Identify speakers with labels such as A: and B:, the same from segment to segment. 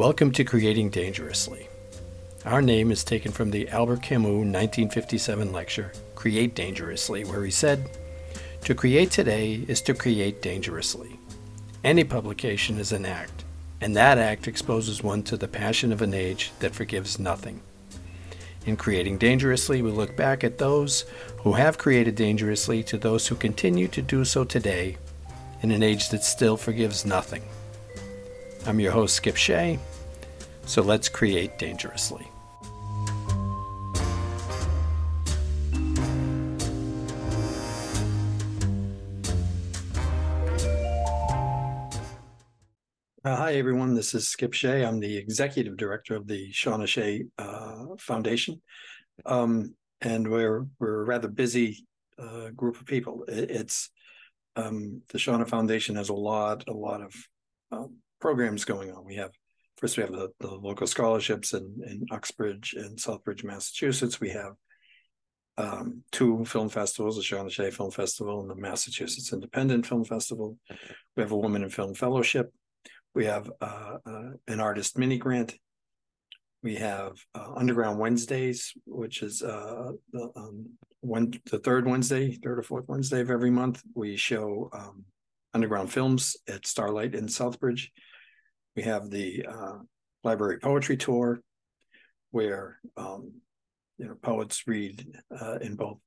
A: Welcome to Creating Dangerously. Our name is taken from the Albert Camus 1957 lecture, Create Dangerously, where he said, To create today is to create dangerously. Any publication is an act, and that act exposes one to the passion of an age that forgives nothing. In Creating Dangerously, we look back at those who have created dangerously to those who continue to do so today in an age that still forgives nothing. I'm your host, Skip Shea, so let's create dangerously. Uh, hi, everyone. This is Skip Shea. I'm the executive director of the Shawna Shea uh, Foundation. Um, and we're, we're a rather busy uh, group of people. It, it's um, the Shawna Foundation has a lot, a lot of um, programs going on. We have first we have the, the local scholarships in, in Uxbridge and Southbridge, Massachusetts. We have um, two film festivals, the Shea Film Festival and the Massachusetts Independent Film Festival. We have a Woman in Film Fellowship we have uh, uh, an artist mini grant. We have uh, Underground Wednesdays, which is uh, the, um, one, the third Wednesday, third or fourth Wednesday of every month. We show um, underground films at Starlight in Southbridge. We have the uh, library poetry tour, where um, you know poets read uh, in both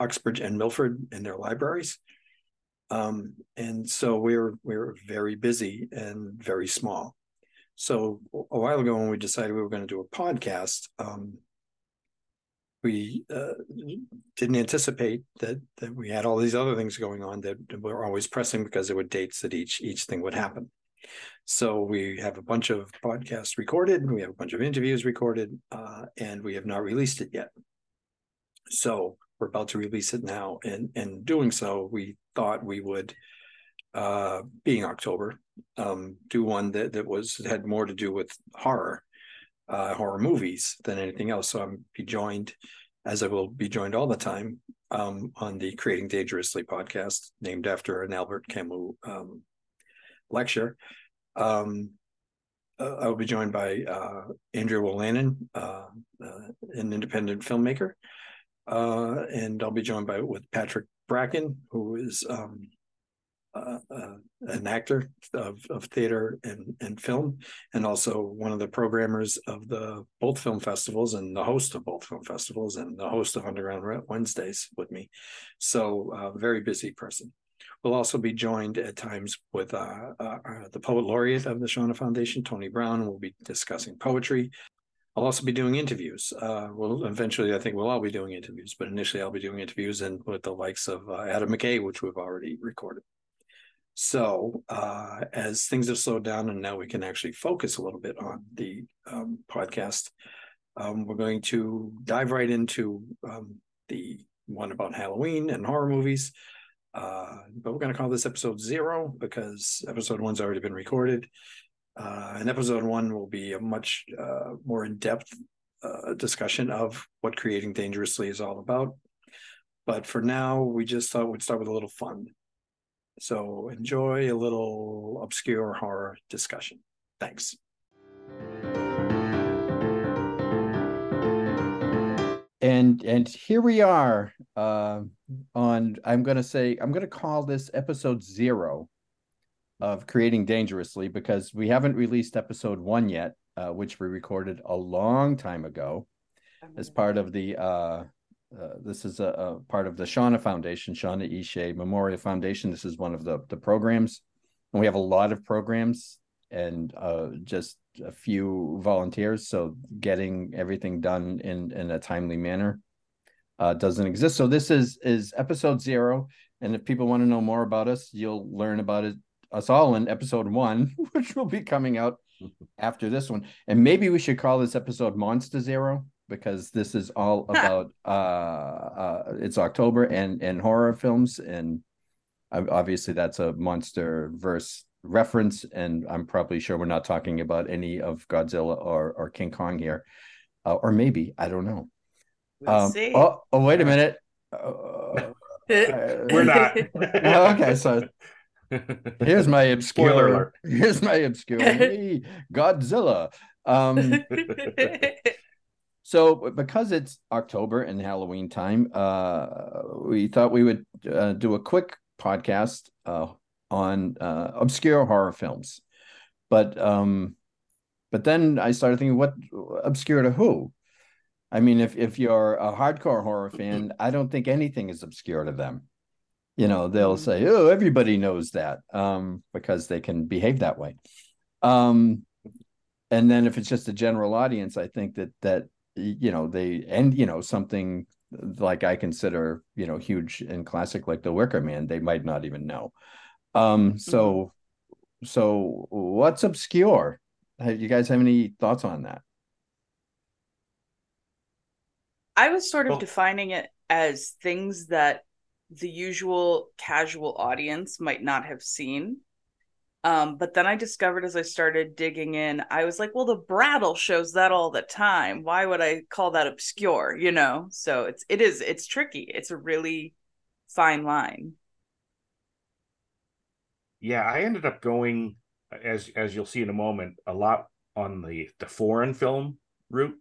A: Uxbridge and Milford in their libraries. Um, and so we are we are very busy and very small. So a while ago, when we decided we were going to do a podcast, um, we uh, didn't anticipate that that we had all these other things going on that were always pressing because there were dates that each each thing would happen. So we have a bunch of podcasts recorded, we have a bunch of interviews recorded, uh, and we have not released it yet. So we're about to release it now, and in doing so, we thought we would, uh, being October, um, do one that that was had more to do with horror, uh, horror movies than anything else. So I'm be joined, as I will be joined all the time, um, on the Creating Dangerously podcast, named after an Albert Camus um, lecture. Um, uh, I will be joined by uh, Andrea Wolanin, uh, uh, an independent filmmaker, uh, and I'll be joined by with Patrick Bracken, who is um, uh, an actor of, of theater and, and film, and also one of the programmers of the both film festivals and the host of both film festivals and the host of Underground Wednesdays with me. So, a very busy person. We'll also be joined at times with uh, uh, uh, the poet laureate of the Shawna Foundation, Tony Brown. We'll be discussing poetry. I'll also be doing interviews. Uh, well, eventually, I think we'll all be doing interviews, but initially, I'll be doing interviews and with the likes of uh, Adam McKay, which we've already recorded. So, uh, as things have slowed down and now we can actually focus a little bit on the um, podcast, um, we're going to dive right into um, the one about Halloween and horror movies. Uh, but we're going to call this episode zero because episode one's already been recorded. Uh, and episode one will be a much uh, more in depth uh, discussion of what creating dangerously is all about. But for now, we just thought we'd start with a little fun. So enjoy a little obscure horror discussion. Thanks. And and here we are uh, on. I'm going to say I'm going to call this episode zero of creating dangerously because we haven't released episode one yet, uh, which we recorded a long time ago as part of the. Uh, uh, this is a, a, part of the Shawna Foundation, Shawna E. Shea Memorial Foundation. This is one of the the programs, and we have a lot of programs and uh, just a few volunteers. So getting everything done in in a timely manner uh, doesn't exist. So this is is episode zero, and if people want to know more about us, you'll learn about it us all in episode one, which will be coming out after this one. And maybe we should call this episode Monster Zero because this is all about uh, uh it's October and and horror films and obviously that's a monster verse reference and I'm probably sure we're not talking about any of Godzilla or or King Kong here. Uh, or maybe, I don't know.
B: We'll um, see.
A: Oh, oh, wait a minute.
C: Uh, we're not.
A: okay, so
B: here's my obscure. Here's my obscure Godzilla. Um, so because it's October and Halloween time, uh, we thought we would uh, do a quick podcast uh, on uh, obscure horror films. But um, but then I started thinking, what obscure to who? I mean, if if you're a hardcore horror fan, I don't think anything is obscure to them. You know, they'll mm-hmm. say, "Oh, everybody knows that," um, because they can behave that way. Um, and then if it's just a general audience, I think that that you know they and you know something like I consider you know huge and classic like The Wicker Man, they might not even know. Um, so mm-hmm. so what's obscure? Have you guys have any thoughts on that?
C: I was sort of well, defining it as things that the usual casual audience might not have seen. Um, but then I discovered as I started digging in, I was like, well, the Brattle shows that all the time. Why would I call that obscure? You know? So it's it is it's tricky. It's a really fine line.
D: Yeah, I ended up going as as you'll see in a moment, a lot on the the foreign film route.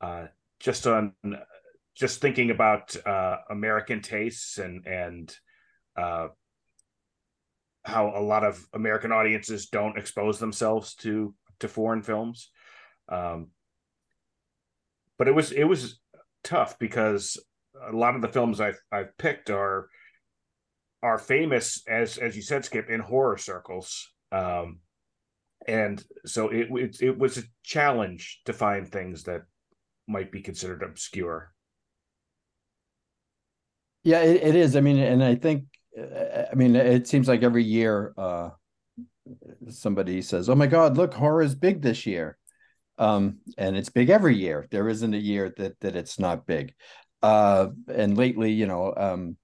D: Uh, just on just thinking about uh, American tastes and and uh, how a lot of American audiences don't expose themselves to to foreign films. Um, but it was it was tough because a lot of the films I've I've picked are are famous as as you said, Skip, in horror circles. Um, and so it, it it was a challenge to find things that might be considered obscure.
B: Yeah, it, it is. I mean, and I think, uh, I mean, it seems like every year uh, somebody says, "Oh my God, look, horror is big this year," um, and it's big every year. There isn't a year that that it's not big. Uh, and lately, you know, um,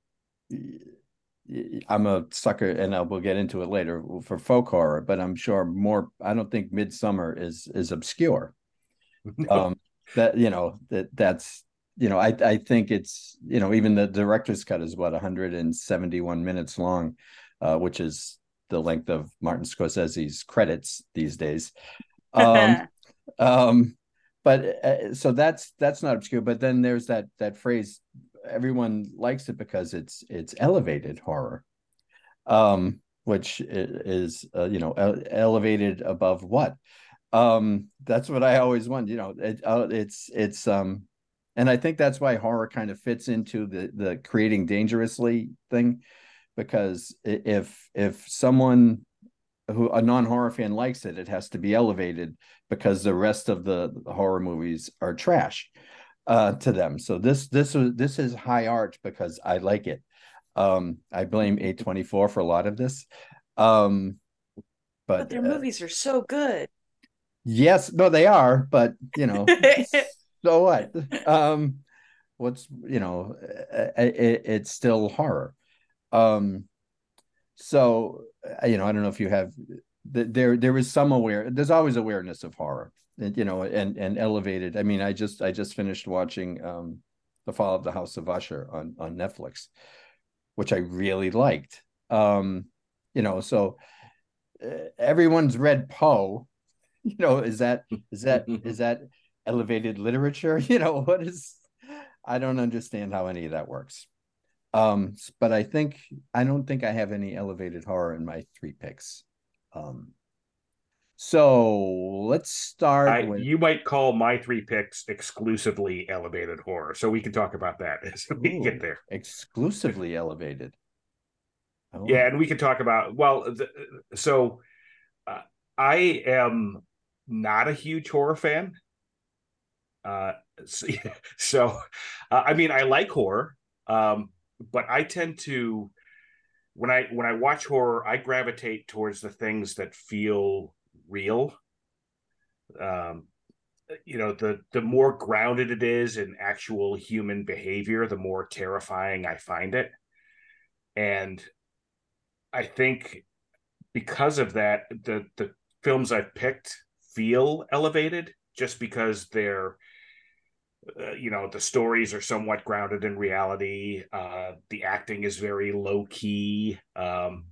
B: I'm a sucker, and I will get into it later for folk horror. But I'm sure more. I don't think Midsommar is is obscure. um, that you know that that's you know I I think it's you know even the director's cut is what 171 minutes long, uh, which is the length of Martin Scorsese's credits these days. Um, um, but uh, so that's that's not obscure. But then there's that that phrase everyone likes it because it's it's elevated horror, um, which is uh, you know elevated above what? Um that's what i always want you know it, uh, it's it's um and i think that's why horror kind of fits into the the creating dangerously thing because if if someone who a non-horror fan likes it it has to be elevated because the rest of the horror movies are trash uh to them so this this this is high art because i like it um i blame a24 for a lot of this um
C: but, but their uh, movies are so good
B: Yes, no, they are, but you know, so what? Um, what's you know, it, it's still horror. Um, so you know, I don't know if you have there. There is some aware. There's always awareness of horror, and you know, and and elevated. I mean, I just I just finished watching um, the Fall of the House of Usher on on Netflix, which I really liked. Um, you know, so uh, everyone's read Poe you know is that is that is that elevated literature you know what is i don't understand how any of that works um but i think i don't think i have any elevated horror in my three picks um so let's start
D: I, with... you might call my three picks exclusively elevated horror so we can talk about that as we Ooh, get there
B: exclusively elevated
D: oh. yeah and we can talk about well the, so uh, i am not a huge horror fan. Uh, so, so uh, I mean, I like horror, um, but I tend to when I when I watch horror, I gravitate towards the things that feel real. Um, you know, the the more grounded it is in actual human behavior, the more terrifying I find it. And I think because of that, the the films I've picked feel elevated just because they're uh, you know the stories are somewhat grounded in reality uh the acting is very low key um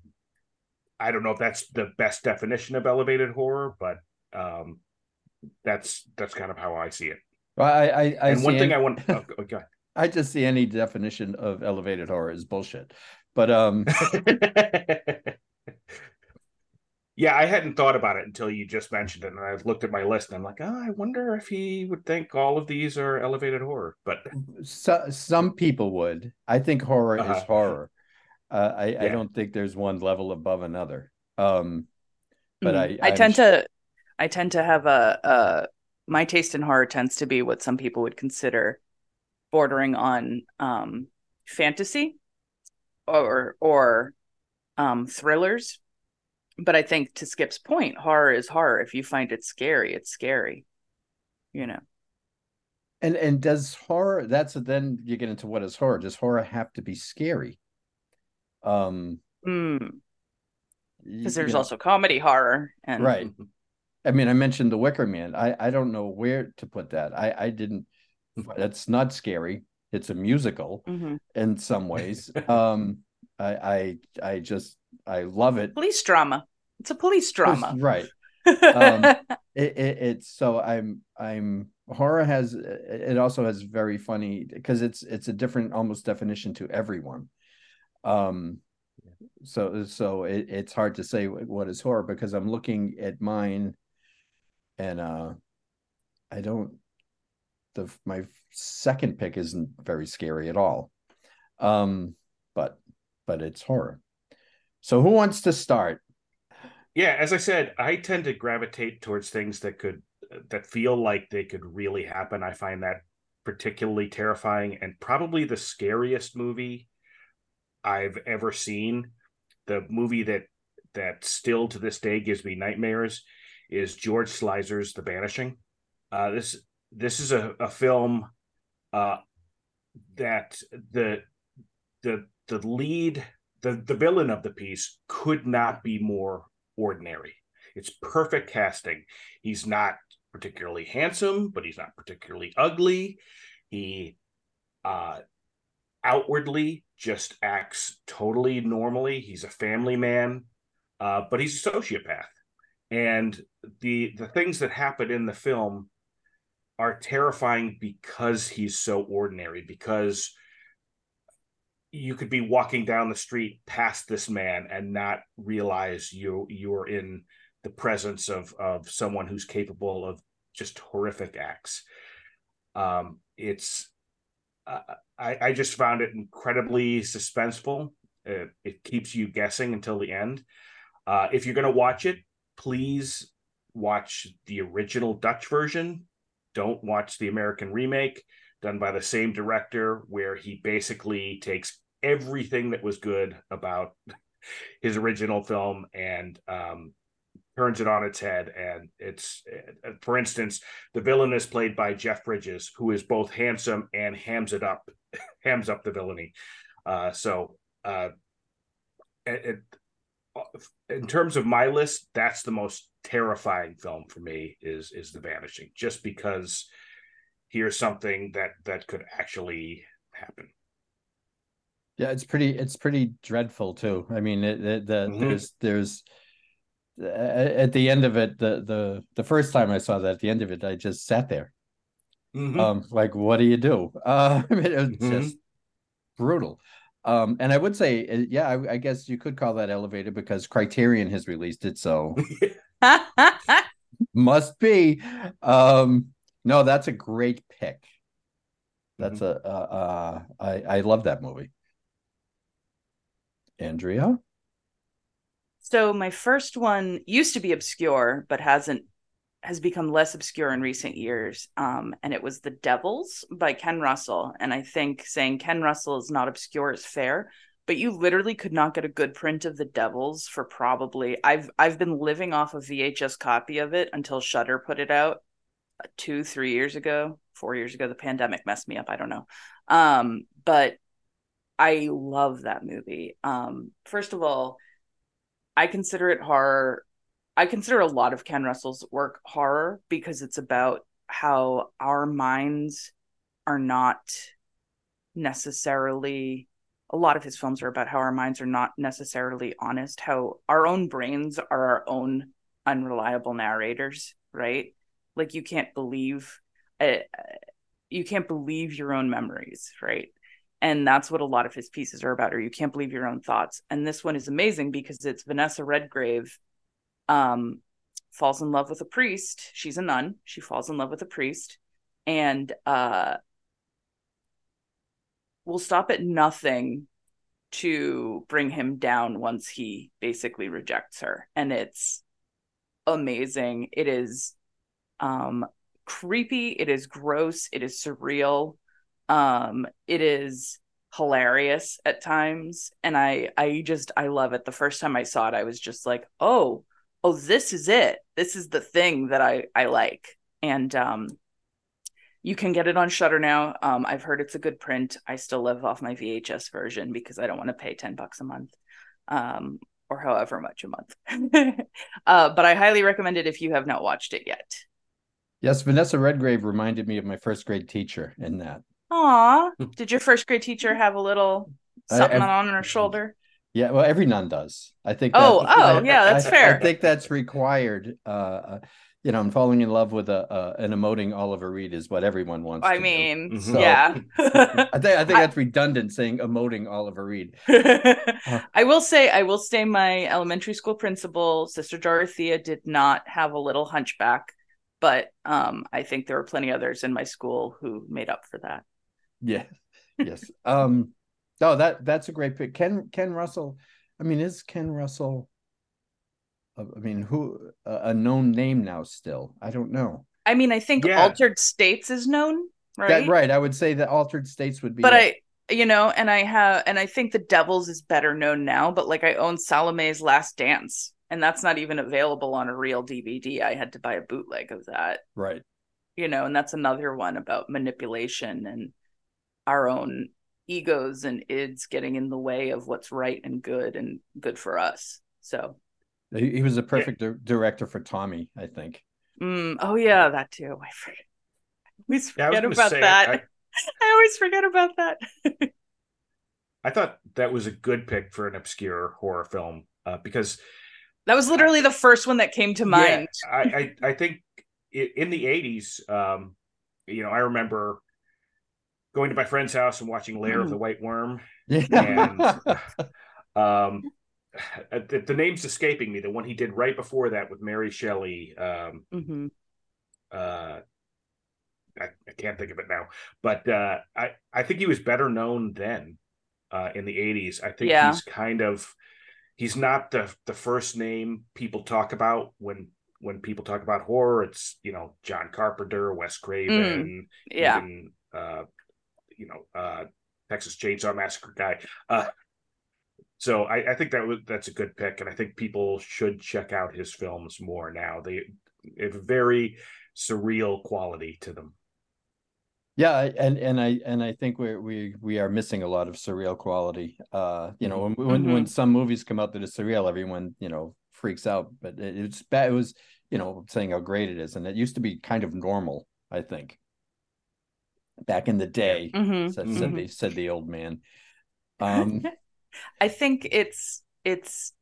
D: I don't know if that's the best definition of elevated horror, but um, that's that's kind of how I see it.
B: Well, I, I, I
D: and one thing
B: any,
D: I want, oh, okay.
B: I just see any definition of elevated horror is bullshit. But um,
D: yeah, I hadn't thought about it until you just mentioned it, and I looked at my list, and I'm like, oh, I wonder if he would think all of these are elevated horror. But
B: so, some people would. I think horror uh-huh. is horror. Uh, I, yeah. I don't think there's one level above another. Um, but mm-hmm.
C: I, I tend to, I tend to have a, a, my taste in horror tends to be what some people would consider bordering on um, fantasy or or um, thrillers. But I think to Skip's point, horror is horror. If you find it scary, it's scary. You know.
B: And and does horror? That's then you get into what is horror. Does horror have to be scary? Um,
C: because mm. there's also know. comedy horror and
B: right. I mean, I mentioned The Wicker Man. I I don't know where to put that. I I didn't. That's not scary. It's a musical mm-hmm. in some ways. um, I I I just I love it.
C: Police drama. It's a police drama,
B: right? um, it, it, it's so I'm I'm horror has it also has very funny because it's it's a different almost definition to everyone um, so so it, it's hard to say what is horror because I'm looking at mine, and uh, I don't. The my second pick isn't very scary at all, um, but but it's horror. So who wants to start?
D: Yeah, as I said, I tend to gravitate towards things that could that feel like they could really happen. I find that particularly terrifying and probably the scariest movie I've ever seen. The movie that that still to this day gives me nightmares is George Sluizer's The Vanishing. Uh, this this is a, a film uh, that the the the lead the the villain of the piece could not be more ordinary. It's perfect casting. He's not particularly handsome, but he's not particularly ugly. He uh, outwardly just acts totally normally. He's a family man, uh, but he's a sociopath. And the the things that happen in the film are terrifying because he's so ordinary. Because you could be walking down the street past this man and not realize you you're in the presence of of someone who's capable of just horrific acts. Um, it's I, I just found it incredibly suspenseful. It, it keeps you guessing until the end. Uh, if you're going to watch it, please watch the original Dutch version. Don't watch the American remake done by the same director, where he basically takes everything that was good about his original film and um, turns it on its head. And it's, uh, for instance, the villain is played by Jeff Bridges, who is both handsome and hams it up, hams up the villainy. Uh, so, uh, it, it, uh, in terms of my list, that's the most terrifying film for me is is The Vanishing, just because here's something that that could actually happen.
B: Yeah, it's pretty. It's pretty dreadful too. I mean, it, it, the, mm-hmm. there's there's at the end of it, the the the first time I saw that, at the end of it, I just sat there. Mm-hmm. Um, like, what do you do? Uh, I mean, it was mm-hmm. just brutal. Um, and I would say, uh, yeah, I, I, guess you could call that elevated because Criterion has released it, so must be. Um, no, that's a great pick. That's mm-hmm. a uh, uh, I I love that movie. Andrea.
C: So my first one used to be obscure, but hasn't has become less obscure in recent years. Um, and it was The Devils by Ken Russell. And I think saying Ken Russell is not obscure is fair, but you literally could not get a good print of The Devils for probably I've I've been living off a VHS copy of it until Shudder put it out two, three years ago, four years ago. The pandemic messed me up. I don't know. Um, but I love that movie. Um, first of all, I consider it horror. I consider a lot of Ken Russell's work horror because it's about how our minds are not necessarily a lot of his films are about how our minds are not necessarily honest, how our own brains are our own unreliable narrators, right? Like you can't believe uh, you can't believe your own memories, right? And that's what a lot of his pieces are about, or you can't believe your own thoughts. And this one is amazing because it's Vanessa Redgrave um, falls in love with a priest. She's a nun. She falls in love with a priest and uh, will stop at nothing to bring him down once he basically rejects her. And it's amazing. It is um creepy, it is gross, it is surreal. Um it is hilarious at times and I I just I love it. The first time I saw it I was just like, "Oh, oh this is it. This is the thing that I I like." And um you can get it on Shudder now. Um, I've heard it's a good print. I still live off my VHS version because I don't want to pay 10 bucks a month. Um, or however much a month. uh, but I highly recommend it if you have not watched it yet.
B: Yes, Vanessa Redgrave reminded me of my first grade teacher in that.
C: Aw, did your first grade teacher have a little something I, on her shoulder?
B: Yeah, well, every nun does. I think.
C: Oh, oh, I, yeah, that's
B: I,
C: fair.
B: I think that's required. Uh, uh you know, I'm falling in love with a, a an emoting Oliver Reed is what everyone wants.
C: I mean, so, yeah.
B: I think I think that's redundant saying emoting Oliver Reed.
C: I will say, I will say, my elementary school principal, Sister Dorothea, did not have a little hunchback, but um, I think there were plenty others in my school who made up for that.
B: Yeah. Yes. um. No, that that's a great pick. Ken Ken Russell. I mean, is Ken Russell? I mean, who a known name now? Still, I don't know.
C: I mean, I think yeah. Altered States is known, right?
B: That, right. I would say that Altered States would be.
C: But I, you know, and I have, and I think The Devils is better known now. But like, I own Salome's Last Dance, and that's not even available on a real DVD. I had to buy a bootleg of that.
B: Right.
C: You know, and that's another one about manipulation and our own egos and ids getting in the way of what's right and good and good for us. So
B: he, he was a perfect yeah. di- director for Tommy, I think.
C: Mm, oh yeah, that too. I forget. I always forget yeah, about that. I, I always forget about that.
D: I thought that was a good pick for an obscure horror film uh, because
C: that was literally the first one that came to mind.
D: Yeah, I, I, I think in the eighties, um, you know, I remember going to my friend's house and watching Lair mm. of the White Worm. Yeah. And, um, uh, the, the, name's escaping me. The one he did right before that with Mary Shelley. Um, mm-hmm. uh, I, I, can't think of it now, but uh, I I think he was better known then uh, in the '80s. I think yeah. he's kind of he's not the the first name people talk about when when people talk about horror. It's you know John Carpenter, Wes Craven,
C: mm, yeah,
D: even, uh, you know uh, Texas Chainsaw Massacre guy. Uh, so I, I think that was that's a good pick, and I think people should check out his films more now. They have a very surreal quality to them.
B: Yeah, and and I and I think we we we are missing a lot of surreal quality. Uh, you know, when when, mm-hmm. when some movies come out that is surreal, everyone you know freaks out. But it, it's bad. It was you know saying how great it is, and it used to be kind of normal. I think back in the day, mm-hmm. said, said mm-hmm. the said the old man. Um,
C: I think it's it's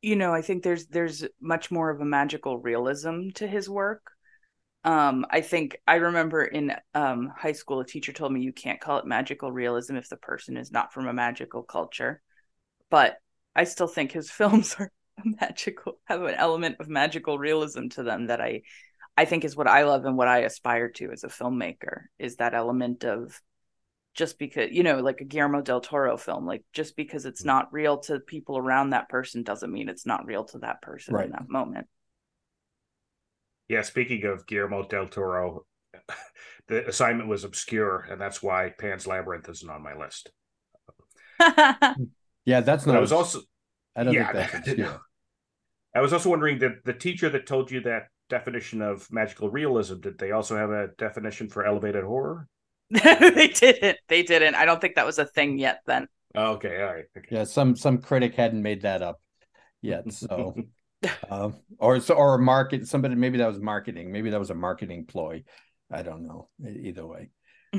C: you know, I think there's there's much more of a magical realism to his work. Um, I think I remember in um, high school, a teacher told me you can't call it magical realism if the person is not from a magical culture. But I still think his films are magical, have an element of magical realism to them that I, I think is what I love and what I aspire to as a filmmaker is that element of just because you know like a guillermo del toro film like just because it's mm. not real to people around that person doesn't mean it's not real to that person right. in that moment
D: yeah speaking of guillermo del toro the assignment was obscure and that's why pan's labyrinth isn't on my list
B: yeah that's not
D: i was also
B: i don't yeah, think that's obscure
D: i was also wondering that the teacher that told you that definition of magical realism did they also have a definition for elevated horror
C: they didn't. They didn't. I don't think that was a thing yet then.
D: Oh, okay, all right. Okay.
B: Yeah, some some critic hadn't made that up yet. So um, or or market somebody maybe that was marketing. Maybe that was a marketing ploy. I don't know. Either way.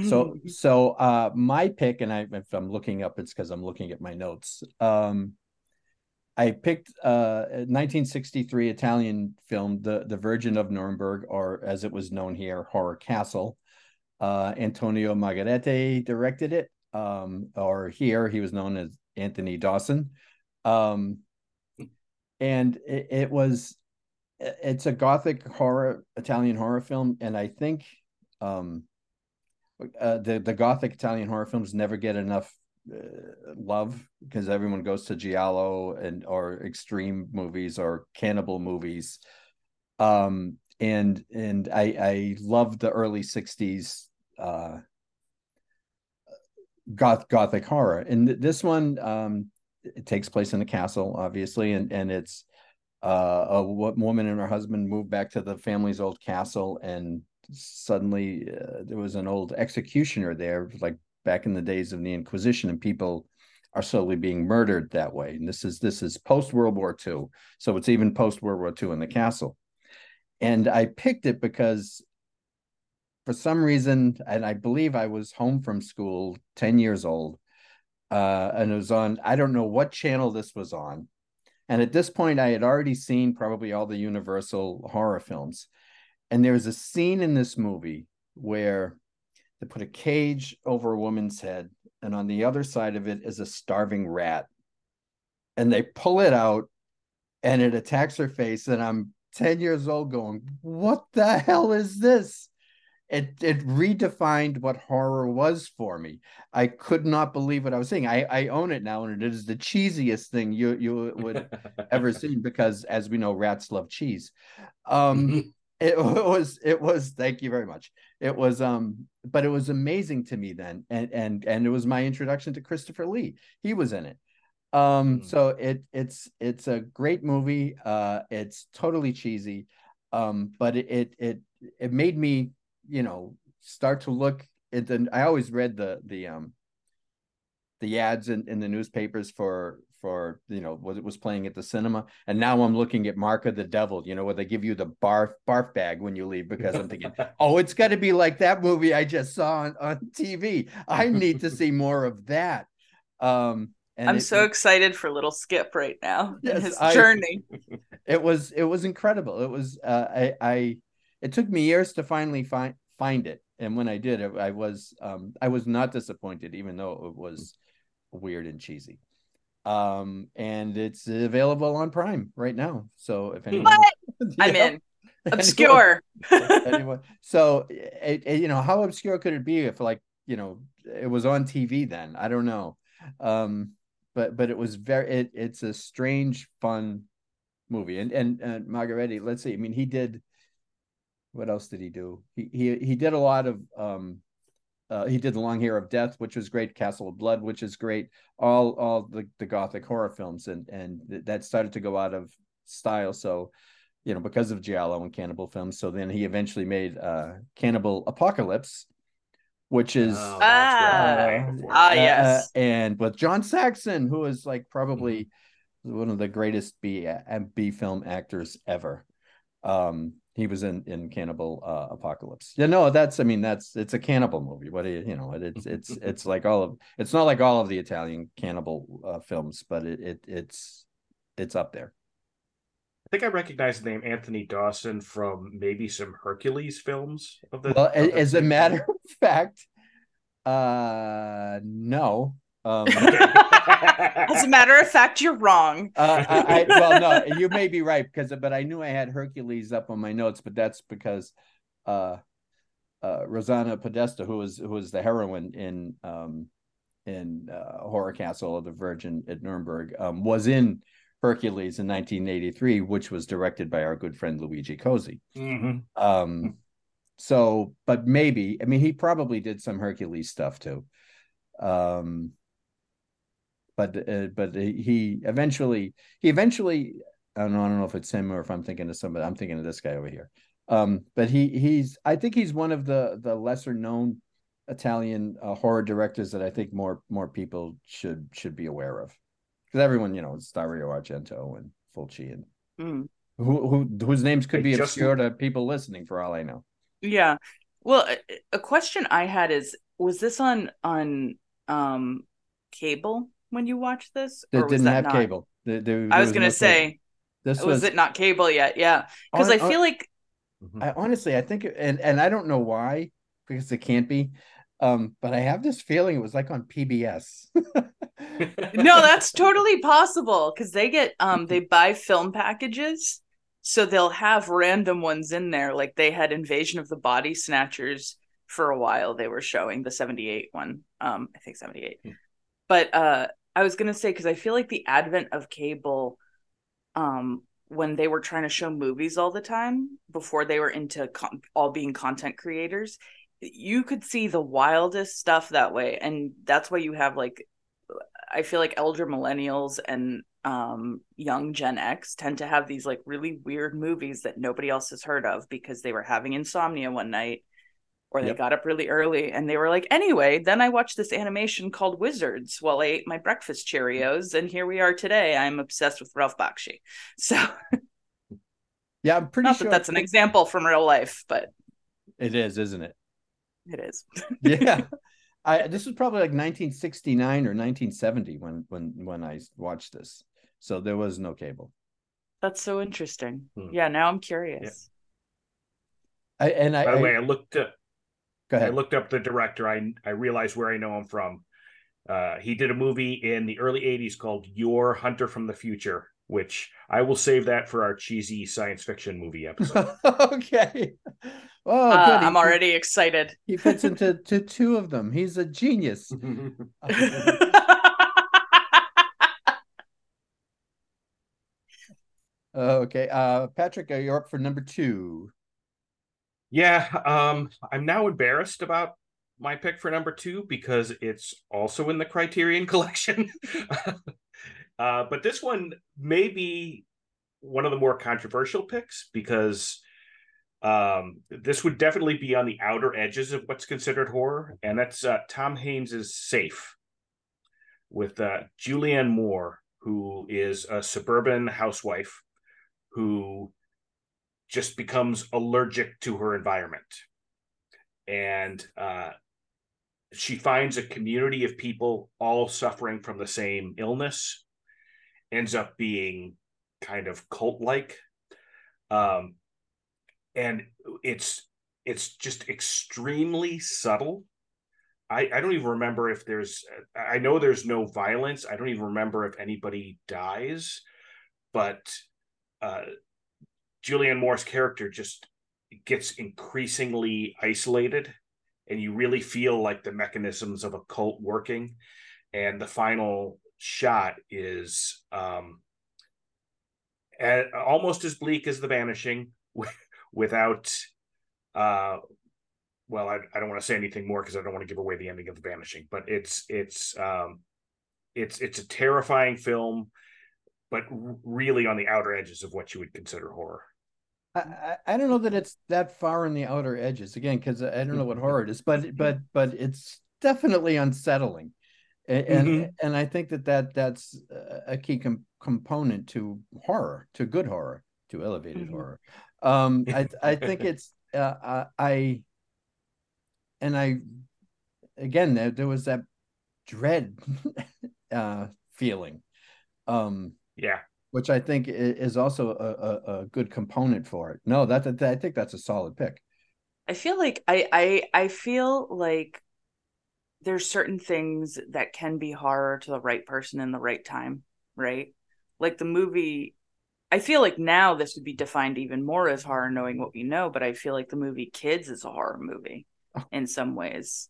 B: So so uh my pick, and I if I'm looking up, it's because I'm looking at my notes. Um I picked uh 1963 Italian film, The The Virgin of Nuremberg, or as it was known here, Horror Castle. Uh Antonio Margheriti directed it. Um, or here he was known as Anthony Dawson. Um and it, it was it's a gothic horror Italian horror film, and I think um uh, the the gothic Italian horror films never get enough uh, love because everyone goes to giallo and or extreme movies or cannibal movies. Um and and i i love the early 60s uh goth gothic horror. And this one um it takes place in the castle obviously and and it's uh a woman and her husband moved back to the family's old castle and suddenly uh, there was an old executioner there, like back in the days of the Inquisition, and people are slowly being murdered that way. And this is this is post World War II, so it's even post World War II in the castle. And I picked it because, for some reason, and I believe I was home from school, ten years old, uh, and it was on. I don't know what channel this was on. And at this point, I had already seen probably all the Universal horror films. And there's a scene in this movie where they put a cage over a woman's head, and on the other side of it is a starving rat. And they pull it out and it attacks her face. And I'm 10 years old going, What the hell is this? It it redefined what horror was for me. I could not believe what I was seeing. I, I own it now, and it is the cheesiest thing you you would ever seen because, as we know, rats love cheese. Um, it was it was thank you very much it was um but it was amazing to me then and and and it was my introduction to christopher lee he was in it um mm. so it it's it's a great movie uh it's totally cheesy um but it it it, it made me you know start to look at the i always read the the um the ads in, in the newspapers for for you know what it was playing at the cinema. And now i'm looking at mark of the devil you know where they give you the barf barf bag when you leave because i'm thinking oh it's got to be like that movie i just saw on, on tv i need to see more of that. Um
C: i'm it, so excited for little skip right now yes, his I, journey.
B: It was it was incredible. It was uh i i it took me years to finally find find it and when i did i was um i was not disappointed even though it was weird and cheesy um, and it's available on Prime right now. So if anyone,
C: I'm know, in. Obscure.
B: anyone, anyone, so it, it, you know, how obscure could it be if like you know it was on TV then? I don't know. Um, but but it was very it, it's a strange, fun movie. And and and Margheriti, let's see. I mean, he did. What else did he do? He he he did a lot of um uh, he did the long hair of death which was great castle of blood which is great all all the, the gothic horror films and and that started to go out of style. So you know because of giallo and cannibal films so then he eventually made uh cannibal apocalypse which is oh,
C: ah, ah yes.
B: Uh, and with john saxon who is like probably mm-hmm. one of the greatest b uh, b film actors ever. Um he was in in Cannibal uh, Apocalypse. Yeah, no, that's I mean that's it's a cannibal movie. What do you you know? It's it's it's like all of it's not like all of the Italian cannibal uh, films, but it, it it's it's up there.
D: I think I recognize the name Anthony Dawson from maybe some Hercules films
B: of the. Well, of as a matter of fact, uh, no. Um,
C: As a matter of fact, you're wrong.
B: Uh, I, I, well, no, you may be right because, but I knew I had Hercules up on my notes, but that's because uh, uh, Rossana Podesta, who was who was the heroine in um, in uh, Horror Castle of the Virgin at Nuremberg, um, was in Hercules in 1983, which was directed by our good friend Luigi Cozzi. Mm-hmm. Um, so, but maybe I mean he probably did some Hercules stuff too. Um, but uh, but he eventually he eventually I don't know I don't know if it's him or if I'm thinking of somebody I'm thinking of this guy over here. Um, but he he's I think he's one of the the lesser known Italian uh, horror directors that I think more more people should should be aware of because everyone you know it's Dario Argento and Fulci and mm. who, who whose names could be just... obscure to people listening for all I know.
C: Yeah. Well, a question I had is was this on on um cable when you watched this?
B: It didn't have not? cable. There,
C: there, I was, was gonna no say, cable. this was, was, it not cable yet? Yeah, because I feel like
B: mm-hmm. I honestly I think and and I don't know why because it can't be, um, but I have this feeling it was like on PBS.
C: no, that's totally possible because they get um they buy film packages, so they'll have random ones in there. Like they had Invasion of the Body Snatchers for a while. They were showing the seventy eight one, um, I think seventy eight. Hmm. But uh, I was gonna say because I feel like the advent of cable, um, when they were trying to show movies all the time before they were into con- all being content creators you could see the wildest stuff that way. And that's why you have like i feel like elder millennials and um, young gen x tend to have these like really weird movies that nobody else has heard of because they were having insomnia one night or they yep. got up really early and they were like anyway then i watched this animation called wizards while i ate my breakfast cheerios and here we are today i'm obsessed with ralph bakshi so
B: yeah i'm pretty
C: not
B: sure
C: that that's an example from real life but
B: it is isn't it
C: it is.
B: yeah. I this was probably like 1969 or 1970 when when when I watched this. So there was no cable.
C: That's so interesting. Hmm. Yeah, now I'm curious.
B: Yeah. I and I
D: By the I, way, I looked up
B: Go ahead.
D: I looked up the director. I I realized where I know him from. Uh, he did a movie in the early 80s called "Yor Hunter from the Future, which I will save that for our cheesy science fiction movie episode.
B: okay.
C: Oh, uh, I'm already excited.
B: He fits into to two of them. He's a genius. okay, uh, Patrick, are you up for number two?
D: Yeah, um, I'm now embarrassed about my pick for number two because it's also in the Criterion Collection. uh, but this one may be one of the more controversial picks because um, this would definitely be on the outer edges of what's considered horror, and that's uh, Todd Haynes' Safe with uh, Julianne Moore, who is a suburban housewife who just becomes allergic to her environment. And uh, she finds a community of people all suffering from the same illness, ends up being kind of cult like. Um, and it's it's just extremely subtle I, I don't even remember if there's I know there's no violence. I don't even remember if anybody dies, but uh Julianne Moore's character just gets increasingly isolated and you really feel like the mechanisms of a cult working. And the final shot is um almost as bleak as the vanishing without uh well I, I don't want to say anything more because I don't want to give away the ending of the vanishing but it's it's um it's it's a terrifying film but really on the outer edges of what you would consider horror
B: I, I don't know that it's that far on the outer edges again because I don't know what horror it is, but but but it's definitely unsettling, and mm-hmm. and, and, I think that that that's a key com- component to horror, to good horror, to elevated mm-hmm. horror. Um, I I think it's uh, I and I again there, there was that dread uh, feeling. Um,
D: yeah,
B: which I think is also a, a, a good component for it. No, that, that I think that's a solid pick.
C: I feel like I I I feel like there's certain things that can be horror to the right person in the right time, right? Like the movie I feel like now this would be defined even more as horror, knowing what we know. But I feel like the movie Kids is a horror movie oh. in some ways.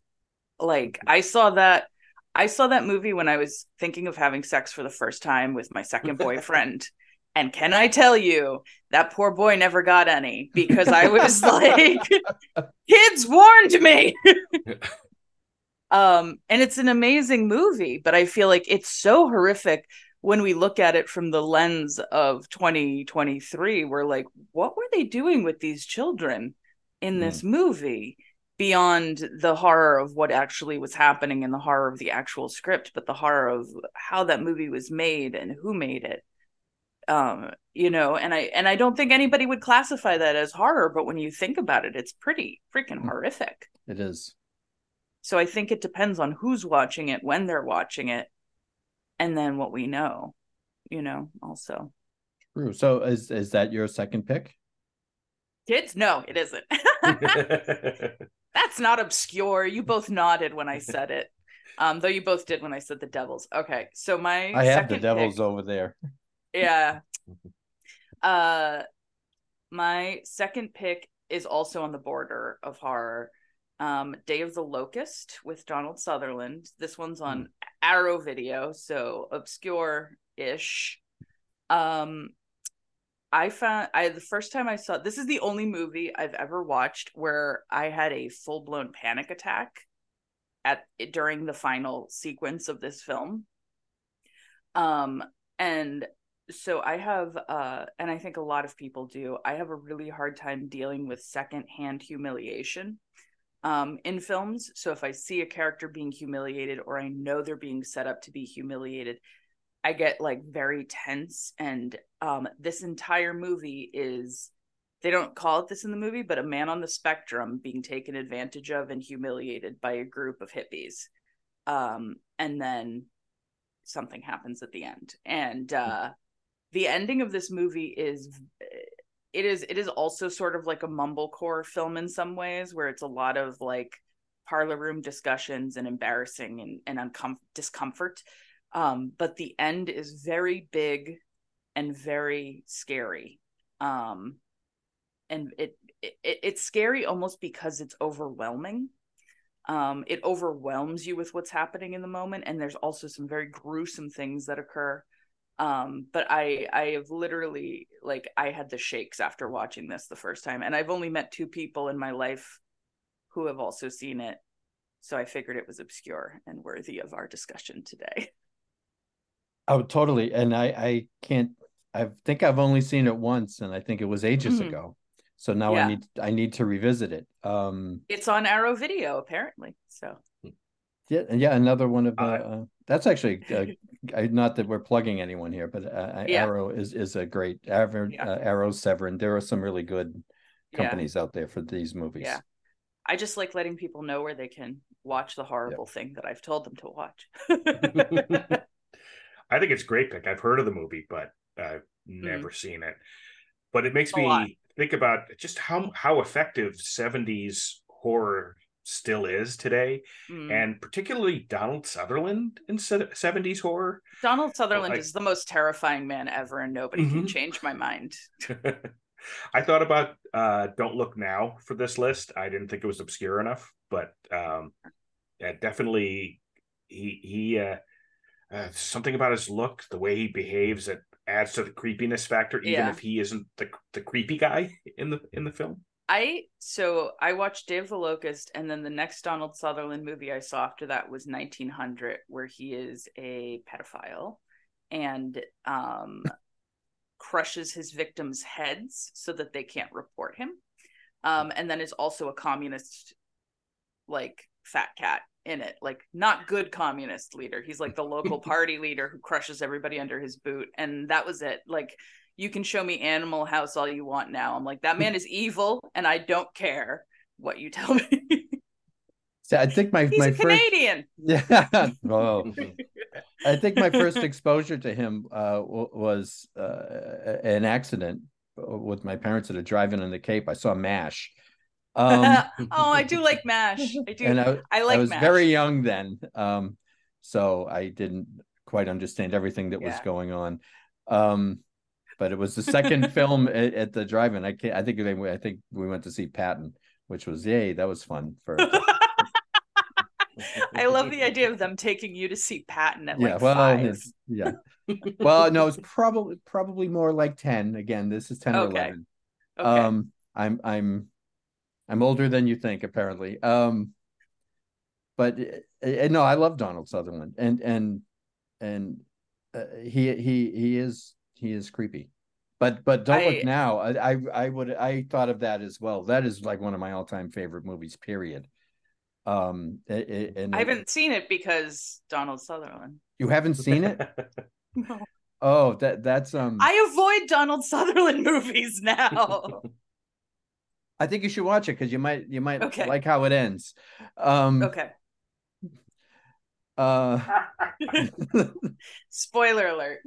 C: Like I saw that, I saw that movie when I was thinking of having sex for the first time with my second boyfriend. and can I tell you that poor boy never got any because I was like, kids warned me. um, and it's an amazing movie, but I feel like it's so horrific when we look at it from the lens of 2023 we're like what were they doing with these children in this mm. movie beyond the horror of what actually was happening and the horror of the actual script but the horror of how that movie was made and who made it um you know and i and i don't think anybody would classify that as horror but when you think about it it's pretty freaking mm. horrific
B: it is
C: So I think it depends on who's watching it, when they're watching it, and then what we know, you know, also.
B: True. So is is that your second pick?
C: Kids? No, it isn't. That's not obscure. You both nodded when I said it. Um, though you both did when I said the Devils. Okay, so my
B: I have the Devils pick, over there.
C: Yeah. Uh, my second pick is also on the border of horror. Um, Day of the Locust with Donald Sutherland. This one's on mm. Arrow Video, so obscure-ish. Um, I found I the first time I saw this is the only movie I've ever watched where I had a full blown panic attack at during the final sequence of this film. Um and so I have uh and I think a lot of people do. I have a really hard time dealing with secondhand humiliation um in films. So if I see a character being humiliated or I know they're being set up to be humiliated, I get like very tense and um this entire movie is they don't call it this in the movie but a man on the spectrum being taken advantage of and humiliated by a group of hippies. Um and then something happens at the end. And uh the ending of this movie is it is it is also sort of like a mumblecore film in some ways where it's a lot of like parlor room discussions and embarrassing and, and uncom- discomfort um, but the end is very big and very scary. Um, and it, it it's scary almost because it's overwhelming. Um, it overwhelms you with what's happening in the moment, and there's also some very gruesome things that occur. Um, but I I have literally like I had the shakes after watching this the first time, and I've only met two people in my life who have also seen it, so I figured it was obscure and worthy of our discussion today.
B: Oh, totally. And I, I can't. I think I've only seen it once, and I think it was ages mm-hmm. ago. So now yeah. I need I need to revisit it. Um,
C: it's on Arrow Video apparently. So
B: yeah, yeah, another one of uh, uh, that's actually uh, not that we're plugging anyone here, but uh, yeah. Arrow is is a great Arrow, yeah. Uh, Arrow Severin. There are some really good companies out there for these movies.
C: Yeah, I just like letting people know where they can watch the horrible thing that I've told them to watch.
D: I think it's great pick. I've heard of the movie, but I've never mm. seen it. But it makes a me lot. think about just how how effective 70s horror still is today mm. and particularly donald sutherland in 70s horror
C: donald sutherland is the most terrifying man ever and nobody mm-hmm. can change my mind
D: i thought about uh, don't look now for this list i didn't think it was obscure enough but um, yeah, definitely he he uh, uh, something about his look, the way he behaves, that adds to the creepiness factor, even yeah. if he isn't the the creepy guy in the in the film.
C: I so I watched Day of the Locust, and then the next Donald Sutherland movie I saw after that was 1900, where he is a pedophile and um, crushes his victims' heads so that they can't report him, um, and then is also a communist, like fat cat in it. Like not good communist leader. He's like the local party leader who crushes everybody under his boot. And that was it. Like you can show me animal house all you want now. I'm like that man is evil and i don't care what you tell me.
B: So i think my
C: he's
B: my
C: a
B: first,
C: canadian.
B: Yeah. Oh. i think my first exposure to him uh, was uh, an accident with my parents at a drive-in in the cape. I saw mash
C: um, oh, I do like Mash. I do. I, I like.
B: I was
C: Mash.
B: very young then, um, so I didn't quite understand everything that yeah. was going on. Um, but it was the second film at, at, the drive-in. I can't. I think they. I think we went to see Patton, which was yay. That was fun for.
C: I love the idea of them taking you to see Patton at yeah, like well, five.
B: Yeah. well, no, it's probably probably more like ten. Again, this is ten okay. or eleven. Okay. Um, I'm I'm I'm older than you think, apparently. Um, but uh, no, I love Donald Sutherland, and and and uh, he he he is he is creepy. But but don't I, look now. I, I I would I thought of that as well. That is like one of my all time favorite movies. Period. Um, and
C: I haven't seen it because Donald Sutherland.
B: You haven't seen it? no. Oh, that that's um.
C: I avoid Donald Sutherland movies now.
B: I think you should watch it because you might you might okay. like how it ends. Um,
C: okay.
B: Uh,
C: Spoiler alert.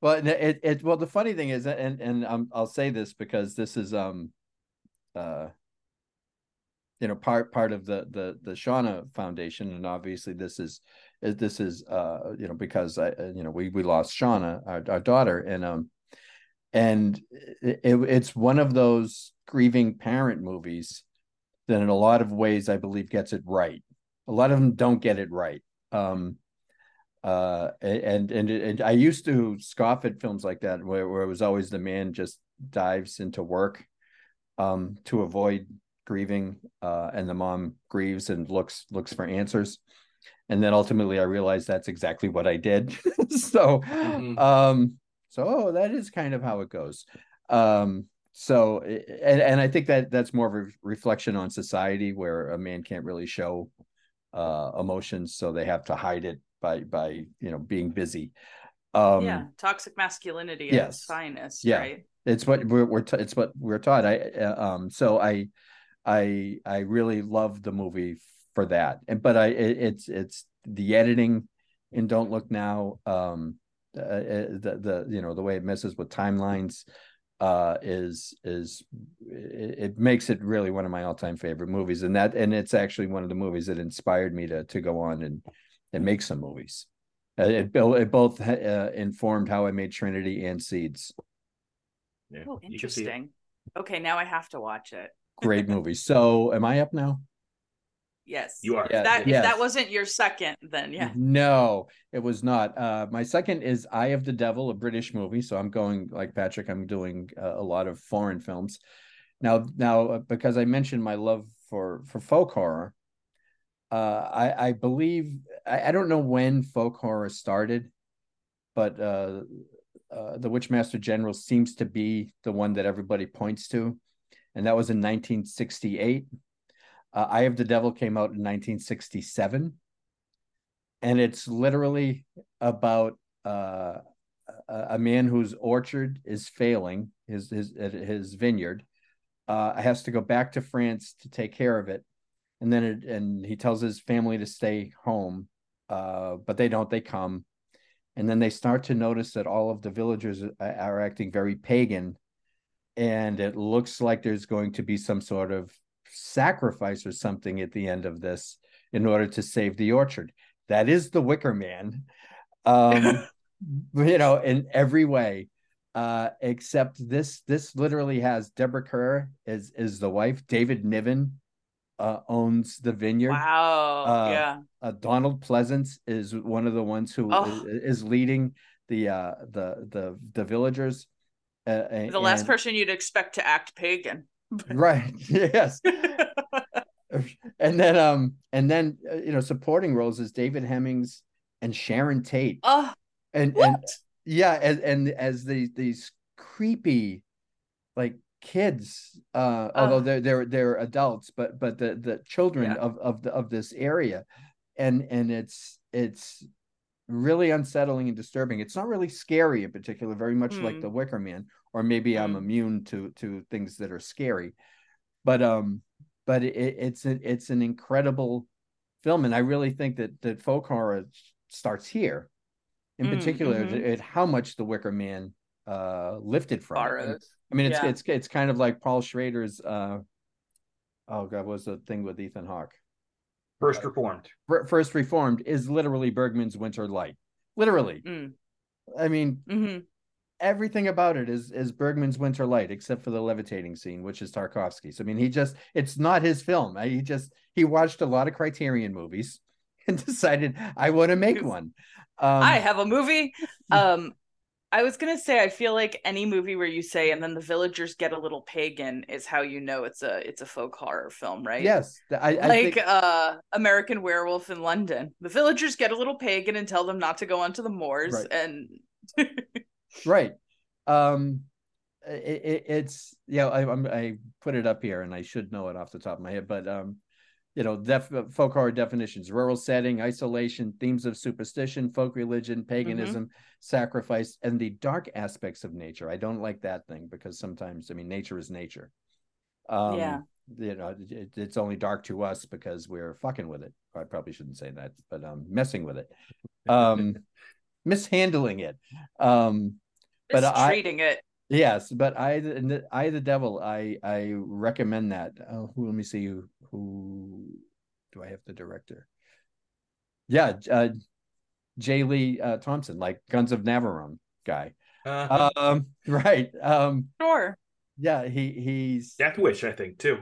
B: well, it, it well the funny thing is, and and um, I'll say this because this is um, uh, you know part part of the the the Shawna Foundation, and obviously this is this is uh you know because I you know we we lost Shawna our, our daughter and um and it, it's one of those grieving parent movies that in a lot of ways I believe gets it right. A lot of them don't get it right. Um, uh, and and and I used to scoff at films like that where, where it was always the man just dives into work um, to avoid grieving, uh, and the mom grieves and looks looks for answers. And then ultimately, I realized that's exactly what I did. so, mm-hmm. um, so oh, that is kind of how it goes. Um, so, and and I think that that's more of a reflection on society where a man can't really show uh, emotions, so they have to hide it by by you know being busy.
C: Um, yeah, toxic masculinity at yes. its finest. Yeah, right?
B: it's what we're, we're t- it's what we're taught. I uh, um so I I I really love the movie for that, and but I it, it's it's the editing in Don't Look Now. Um, uh, uh the the you know the way it messes with timelines uh is is it, it, makes it really one of my all-time favorite movies and that and it's actually one of the movies that inspired me to to go on and and make some movies. Uh, it, it both uh, informed how I made Trinity and Seeds.
C: Yeah, oh, interesting. Okay, now I have to watch it.
B: Great movie. So, am I up now?
C: Yes,
D: you are.
C: Yeah, that yes. that wasn't your second, then yeah.
B: No, it was not. Uh, my second is Eye of the Devil, a British movie. So I'm going like Patrick. I'm doing uh, a lot of foreign films. Now, now uh, because I mentioned my love for for folk horror, uh, I, I believe I, I, don't know when folk horror started, but uh, uh, the Witchmaster General seems to be the one that everybody points to, and that was in 1968. Uh, Eye of the Devil came out in 1967, and it's literally about uh, a man whose orchard is failing, his his his vineyard, uh, has to go back to France to take care of it. And then it, and he tells his family to stay home uh, but they don't they come. And then they start to notice that all of the villagers are acting very pagan. And it looks like there's going to be some sort of sacrifice or something at the end of this in order to save the orchard that is the wicker man um you know in every way uh except this this literally has deborah kerr is is the wife david niven uh, owns the vineyard.
C: Wow. Uh, yeah.
B: Uh, Donald Pleasence is one of the ones who oh. is, is, leading the uh, the the the villagers.
C: Uh, and, the last person you'd expect to act pagan.
B: right. Yes. and then um and then uh, you know supporting roles is David Hemmings and Sharon Tate.
C: Oh.
B: And what? and yeah, and, and as these these creepy like kids uh, although they're they're they're adults but but the the children yeah. of of the of this area and and it's it's really unsettling and disturbing it's not really scary in particular very much mm. like hmm. the wicker man or maybe i'm hmm. immune to to things that are scary but um but it, it's a, it's an incredible film and i really think that that folk horror starts here in mm, particular mm-hmm. at how much the wicker man uh lifted from I mean, it's yeah. it's it's kind of like Paul Schrader's. Uh, oh God, what was the thing with Ethan Hawke?
D: First Reformed.
B: First Reformed is literally Bergman's Winter Light. Literally. Mm. I mean, mm-hmm. Everything about it is is Bergman's Winter Light, except for the levitating scene, which is Tarkovsky's. I mean, he just it's not his film. He just he watched a lot of Criterion movies and decided I want to make one.
C: Um, I have a movie. Um, I was gonna say I feel like any movie where you say and then the villagers get a little pagan is how you know it's a it's a folk horror film, right?
B: Yes,
C: I, I like think... uh American Werewolf in London. The villagers get a little pagan and tell them not to go onto the moors, right. and
B: right. Um, it, it, it's yeah. I, I'm I put it up here and I should know it off the top of my head, but um, you know, def- folk horror definitions: rural setting, isolation, themes of superstition, folk religion, paganism, mm-hmm. sacrifice, and the dark aspects of nature. I don't like that thing because sometimes, I mean, nature is nature. Um, yeah. you know it, it's only dark to us because we're fucking with it. I probably shouldn't say that, but um, messing with it, um, mishandling it, um, but I
C: treating it.
B: Yes, but I, the I, the devil, I, I recommend that. Oh, who, let me see who, who do I have the director? Yeah, uh, J. Lee uh, Thompson, like Guns of Navarone guy. Uh-huh. Um, right. Um,
C: sure.
B: Yeah, he he's
D: Death Wish, I think too.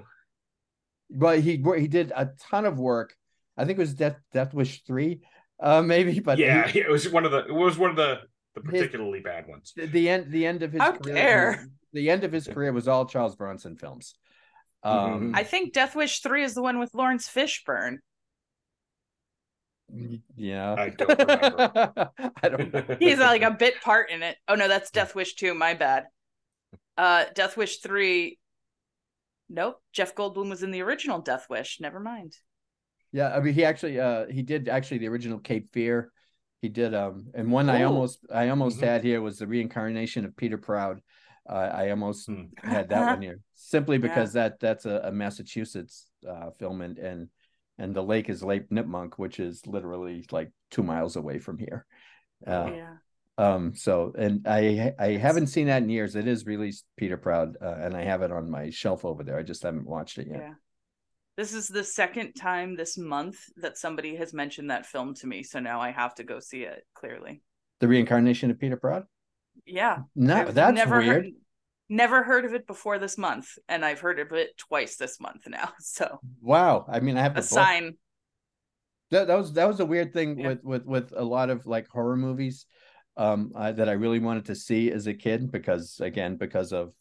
B: But he he did a ton of work. I think it was Death Death Wish three, uh, maybe. But
D: yeah,
B: he,
D: it was one of the it was one of the the particularly
B: his,
D: bad ones.
B: The end the end of his
C: How
B: career.
C: dare.
B: The end of his career was all Charles Bronson films. Um,
C: mm-hmm. I think Death Wish three is the one with Laurence Fishburne.
B: Yeah,
D: I don't remember.
B: I don't. Know.
C: He's like a bit part in it. Oh no, that's Death Wish two. My bad. Uh, Death Wish three. Nope, Jeff Goldblum was in the original Death Wish. Never mind.
B: Yeah, I mean, he actually, uh, he did actually the original Cape Fear. He did, um, and one Ooh. I almost, I almost mm-hmm. had here was the reincarnation of Peter Proud. Uh, I almost hmm. had that one here simply because yeah. that that's a, a Massachusetts uh, film and and and the lake is Lake Nipmuc, which is literally like two miles away from here. Uh, yeah. Um. So, and I I haven't seen that in years. It is released Peter Proud, uh, and I have it on my shelf over there. I just haven't watched it yet.
C: Yeah. This is the second time this month that somebody has mentioned that film to me, so now I have to go see it. Clearly,
B: the reincarnation of Peter Proud.
C: Yeah.
B: No, I've that's never weird.
C: Heard, never heard of it before this month, and I've heard of it twice this month now. So
B: wow, I mean, I have
C: a sign.
B: That, that was that was a weird thing yeah. with with with a lot of like horror movies um uh, that I really wanted to see as a kid because again because of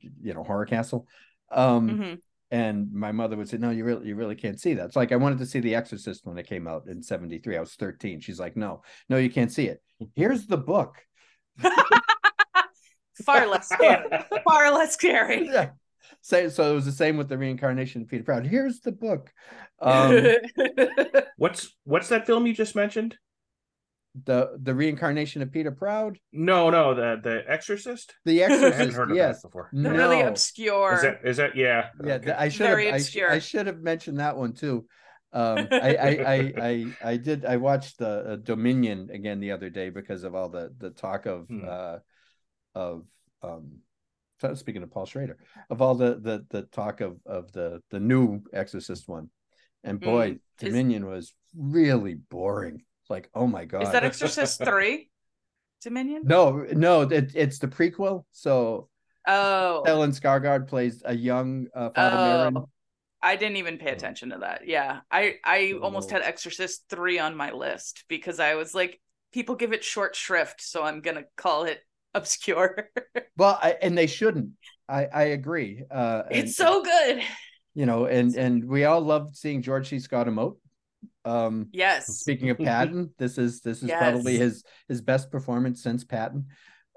B: you know horror castle um mm-hmm. And my mother would say no you really you really can't see that. It's like I wanted to see the exorcist when it came out in 73 I was 13 she's like no no you can't see it. Here's the book.
C: Far less scary. Far less scary.
B: Yeah. So, so it was the same with the reincarnation of Peter Proud. Here's the book. Um,
D: what's what's that film you just mentioned?
B: The the reincarnation of Peter Proud?
D: No, no, the the Exorcist.
B: The Exorcist. I
D: haven't heard of
B: yes.
D: that before.
C: No. Really obscure.
D: Is that is that yeah?
B: Yeah, okay. I should Very have obscure. I, I, should have mentioned that one too. Um, I, I, I I I did I watched the uh, Dominion again the other day because of all the the talk of hmm. uh of um speaking of Paul Schrader of all the the the talk of of the the new Exorcist one, and boy, mm. Dominion Is... was really boring like, oh my god,
C: is that Exorcist three? Dominion?
B: No, no, it, it's the prequel. So,
C: oh,
B: Stellan Skarsgård plays a young uh, Father oh.
C: I didn't even pay attention to that. Yeah, I I oh. almost had Exorcist three on my list because I was like, people give it short shrift, so I'm gonna call it obscure.
B: well, I, and they shouldn't. I I agree. Uh,
C: it's so good.
B: You know, and and we all loved seeing George C. Scott emote. Um,
C: yes.
B: Speaking of Patton, this is this is yes. probably his his best performance since Patton.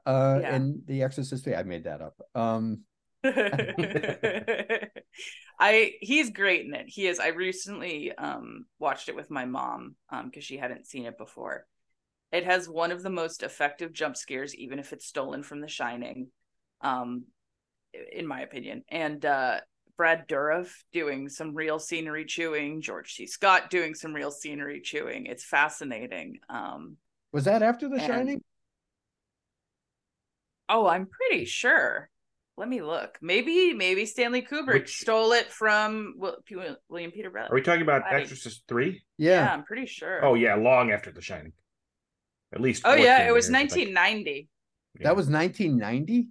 B: Uh, yeah. in The Exorcist 3. I made that up. Um,
C: I he's great in it. He is. I recently um watched it with my mom um because she hadn't seen it before. It has one of the most effective jump scares, even if it's stolen from The Shining, um, in my opinion. And uh, Brad Dourif doing some real scenery chewing, George C. Scott doing some real scenery chewing. It's fascinating. Um,
B: was that after The and... Shining?
C: Oh, I'm pretty sure. Let me look. Maybe, maybe Stanley Kubrick Which... stole it from William Peter Blatty.
D: Are we talking about Exorcist Three?
B: Yeah.
C: yeah, I'm pretty sure.
D: Oh yeah, long after The Shining. At least.
C: Oh yeah, it was 1990. Like...
B: That was 1990.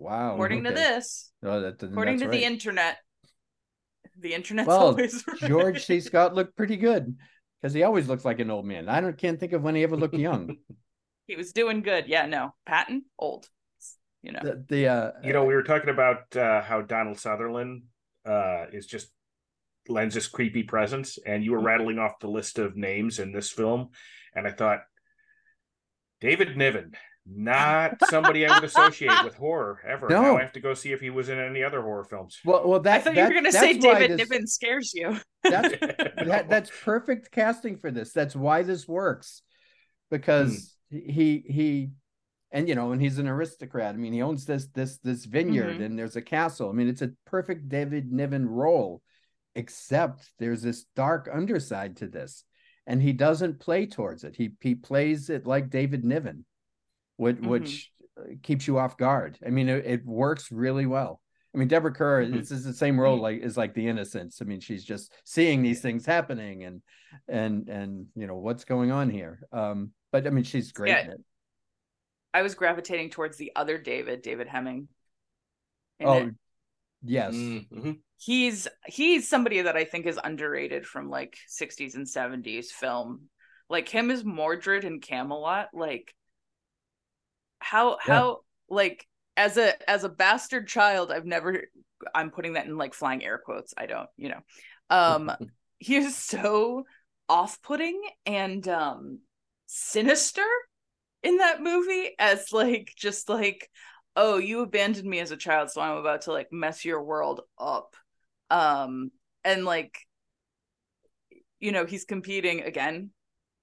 B: Wow.
C: According okay. to this.
B: Oh, that,
C: according to
B: right.
C: the internet. The internet's
B: well,
C: always
B: right. George C. Scott looked pretty good because he always looks like an old man. I don't can't think of when he ever looked young.
C: he was doing good. Yeah, no. Patton, old. You know.
B: The, the uh
D: you know, we were talking about uh how Donald Sutherland uh is just lends this creepy presence, and you were mm-hmm. rattling off the list of names in this film, and I thought David Niven not somebody I would associate with horror ever. No. Now I have to go see if he was in any other horror films.
B: Well, well, that,
C: I thought
B: that,
C: you were going to say David this, Niven scares you.
B: That's that, that's perfect casting for this. That's why this works, because hmm. he he and you know, and he's an aristocrat. I mean, he owns this this this vineyard,
C: Mhm.
B: and there's a castle. I mean, it's a perfect David Niven role, except there's this dark underside to this, and he doesn't play towards it. He he plays it like David Niven, which
C: Mhm.
B: which uh, keeps you off guard. I mean, it, it works really well. I mean, Deborah Kerr,
D: Mhm.
B: this is the same role like is like the innocence. I mean, she's just seeing these things happening and and and you know what's going on here. Um, but I mean, she's great
C: Yeah.
B: in it.
C: I was gravitating towards the other David, David Hemming.
B: Oh,
C: it.
B: yes.
D: Mhm.
C: he's he's somebody that I think is underrated from like 60s and 70s film. Like him as Mordred in Camelot, like how how like as a as a bastard child, I've never I'm putting that in like flying air quotes. I don't, you know. Um he is so off-putting and um sinister in that movie as like just like oh you abandoned me as a child so i'm about to like mess your world up um and like you know he's competing again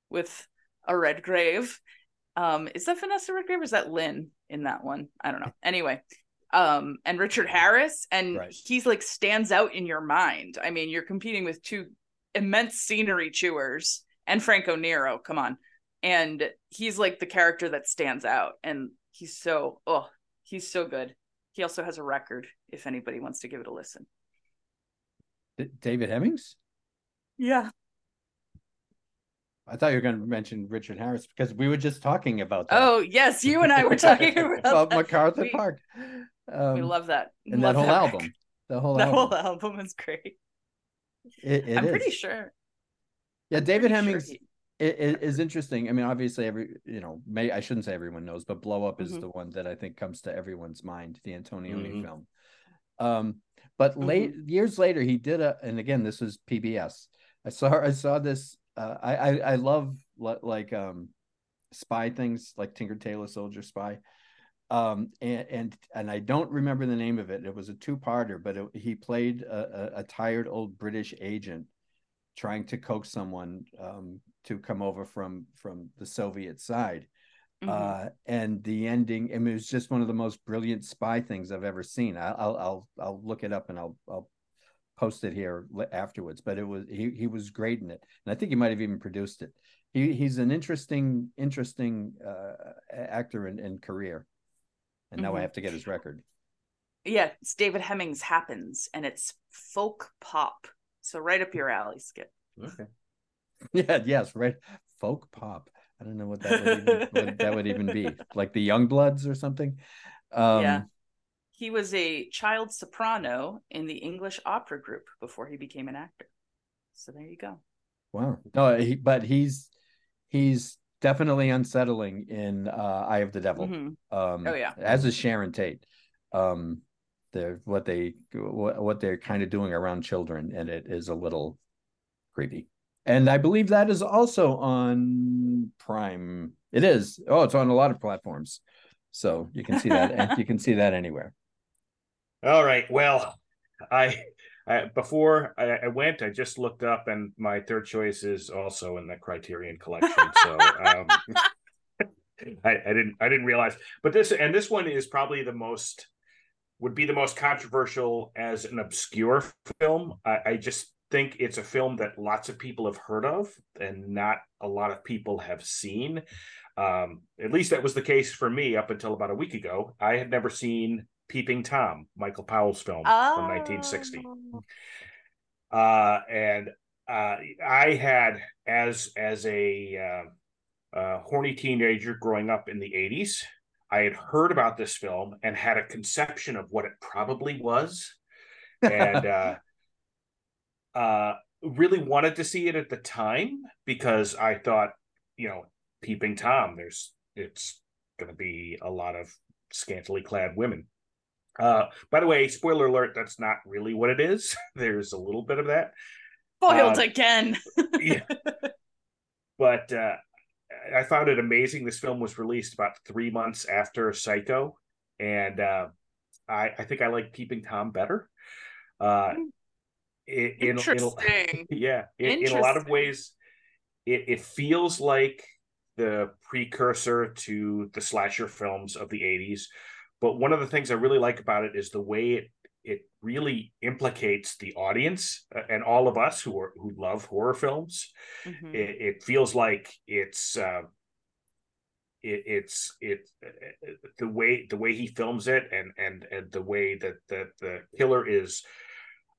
C: with a Redgrave um is that vanessa redgrave or is that lynn in that one? I don't know. Anyway um and richard harris and
B: Right.
C: he's like stands out in your mind. I mean you're competing with two immense scenery chewers and franco nero come on. And he's like the character that stands out and he's so oh he's so good. He also has a record if anybody wants to give it a listen.
B: D- David Hemmings.
C: yeah
B: I thought you were going to mention Richard Harris because we were just talking about that.
C: oh yes you and i were talking about,
B: about. MacArthur
C: We-
B: Park. Um,
C: we love that
B: and
C: Love
B: that whole
C: record.
B: album. The whole
C: that
B: album.
C: whole album is great
B: It- it
C: i'm pretty sure
B: Yeah,
C: I'm
B: David
C: pretty sure
B: Hemmings
C: he-
B: it, is interesting. I mean, obviously, every you know, may I shouldn't say everyone knows, but Blow Up is
C: Mhm.
B: the one that I think comes to everyone's mind, the Antonioni
D: Mhm.
B: film. Um, but late years later, he did a, and again, this was PBS. I saw I saw this. Uh, I, I I love like um, spy things like Tinker Tailor Soldier Spy. Um, and and and I don't remember the name of it. It was a two-parter, but it, he played a, a, a tired old British agent trying to coax someone um, to come over from from the Soviet side.
C: Mhm.
B: Uh, and the ending, I mean, it was just one of the most brilliant spy things I've ever seen. I, I'll I'll I'll look it up and I'll I'll post it here afterwards. But it was he he was great in it, and I think he might have even produced it. He he's an interesting interesting uh, actor and, and career. And now I
C: Mhm.
B: have to get his record.
C: yeah it's david hemmings happens and it's folk pop so right up your alley skip
D: Okay.
B: Yeah, yes, right. Folk pop. I don't know what that would even, what that would even be. Like the Youngbloods or something. Um,
C: Yeah. He was a child soprano in the english opera group before he became an actor so there you go
B: Wow. No, he, but he's he's definitely unsettling in uh, Eye of the Devil.
C: Mhm.
B: Um,
C: Oh, yeah.
B: As is Sharon Tate. Um, they're what they what, what they're kind of doing around children, and it is a little creepy. And I believe that is also on Prime. It is. Oh, it's on a lot of platforms. So you can see that and you can see that anywhere.
D: All right. Well, I, I before I, I went, I just looked up, and my third choice is also in the Criterion Collection. So um, I, I didn't I didn't realize, but this and this one is probably the most would be the most controversial as an obscure film. I, I just think it's a film that lots of people have heard of and not a lot of people have seen. Um, at least that was the case for me up until about a week ago. I had never seen Peeping Tom, Michael Powell's film from 1960
C: Oh.
D: uh, and uh, I had as as a uh, uh, horny teenager growing up in the '80s, I had heard about this film and had a conception of what it probably was, and uh, uh, really wanted to see it at the time because I thought, you know, Peeping Tom, there's it's going to be a lot of scantily clad women. Uh, by the way, spoiler alert, that's not really what it is. There's a little bit of that.
C: Spoiled
D: Uh,
C: again.
D: yeah. But uh, I found it amazing. This film was released about three months after Psycho, and uh, I, I think I like Peeping Tom better. Uh, in, in, in,
C: Interesting.
D: yeah, in, in a lot of ways, it, it feels like the precursor to the slasher films of the 80s. But one of the things I really like about it is the way it it really implicates the audience uh, and all of us who are who love horror films. Mm-hmm. It, it, feels like it's uh, it, it's it uh, the way the way he films it and and and the way that that the killer is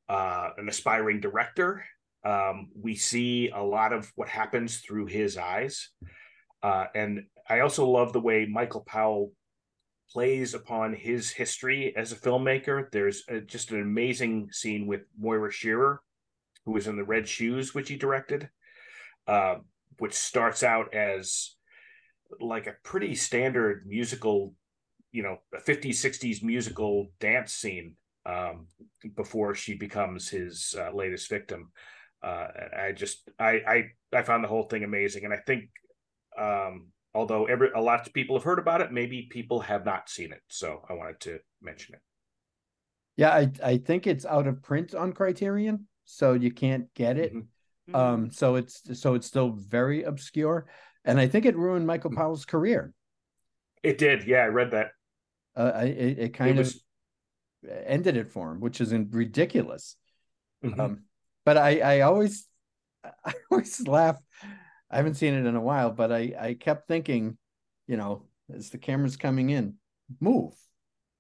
D: uh, an aspiring director. Um, we see a lot of what happens through his eyes, uh, and I also love the way Michael Powell plays upon his history as a filmmaker. There's a, just an amazing scene with Moira Shearer, who was in The Red Shoes, which he directed, uh, which starts out as like a pretty standard musical, you know, a 50s, 60s musical dance scene um, before she becomes his uh, latest victim. Uh, I just, I, I, I found the whole thing amazing. And I think um, although every a lot of people have heard about it, maybe people have not seen it. So I wanted to mention it.
B: Yeah, I I think it's out of print on Criterion, so you can't get it. Mm-hmm. Um, mm-hmm. so it's so it's still very obscure, and I think it ruined Michael mm-hmm. Powell's career.
D: It did, yeah, I read that.
B: Uh, I, it, it kind it was... of ended it for him, which is ridiculous. Mm-hmm. Um, but I I always I always laugh I haven't seen it in a while, but I I kept thinking, you know, as the camera's coming in, move,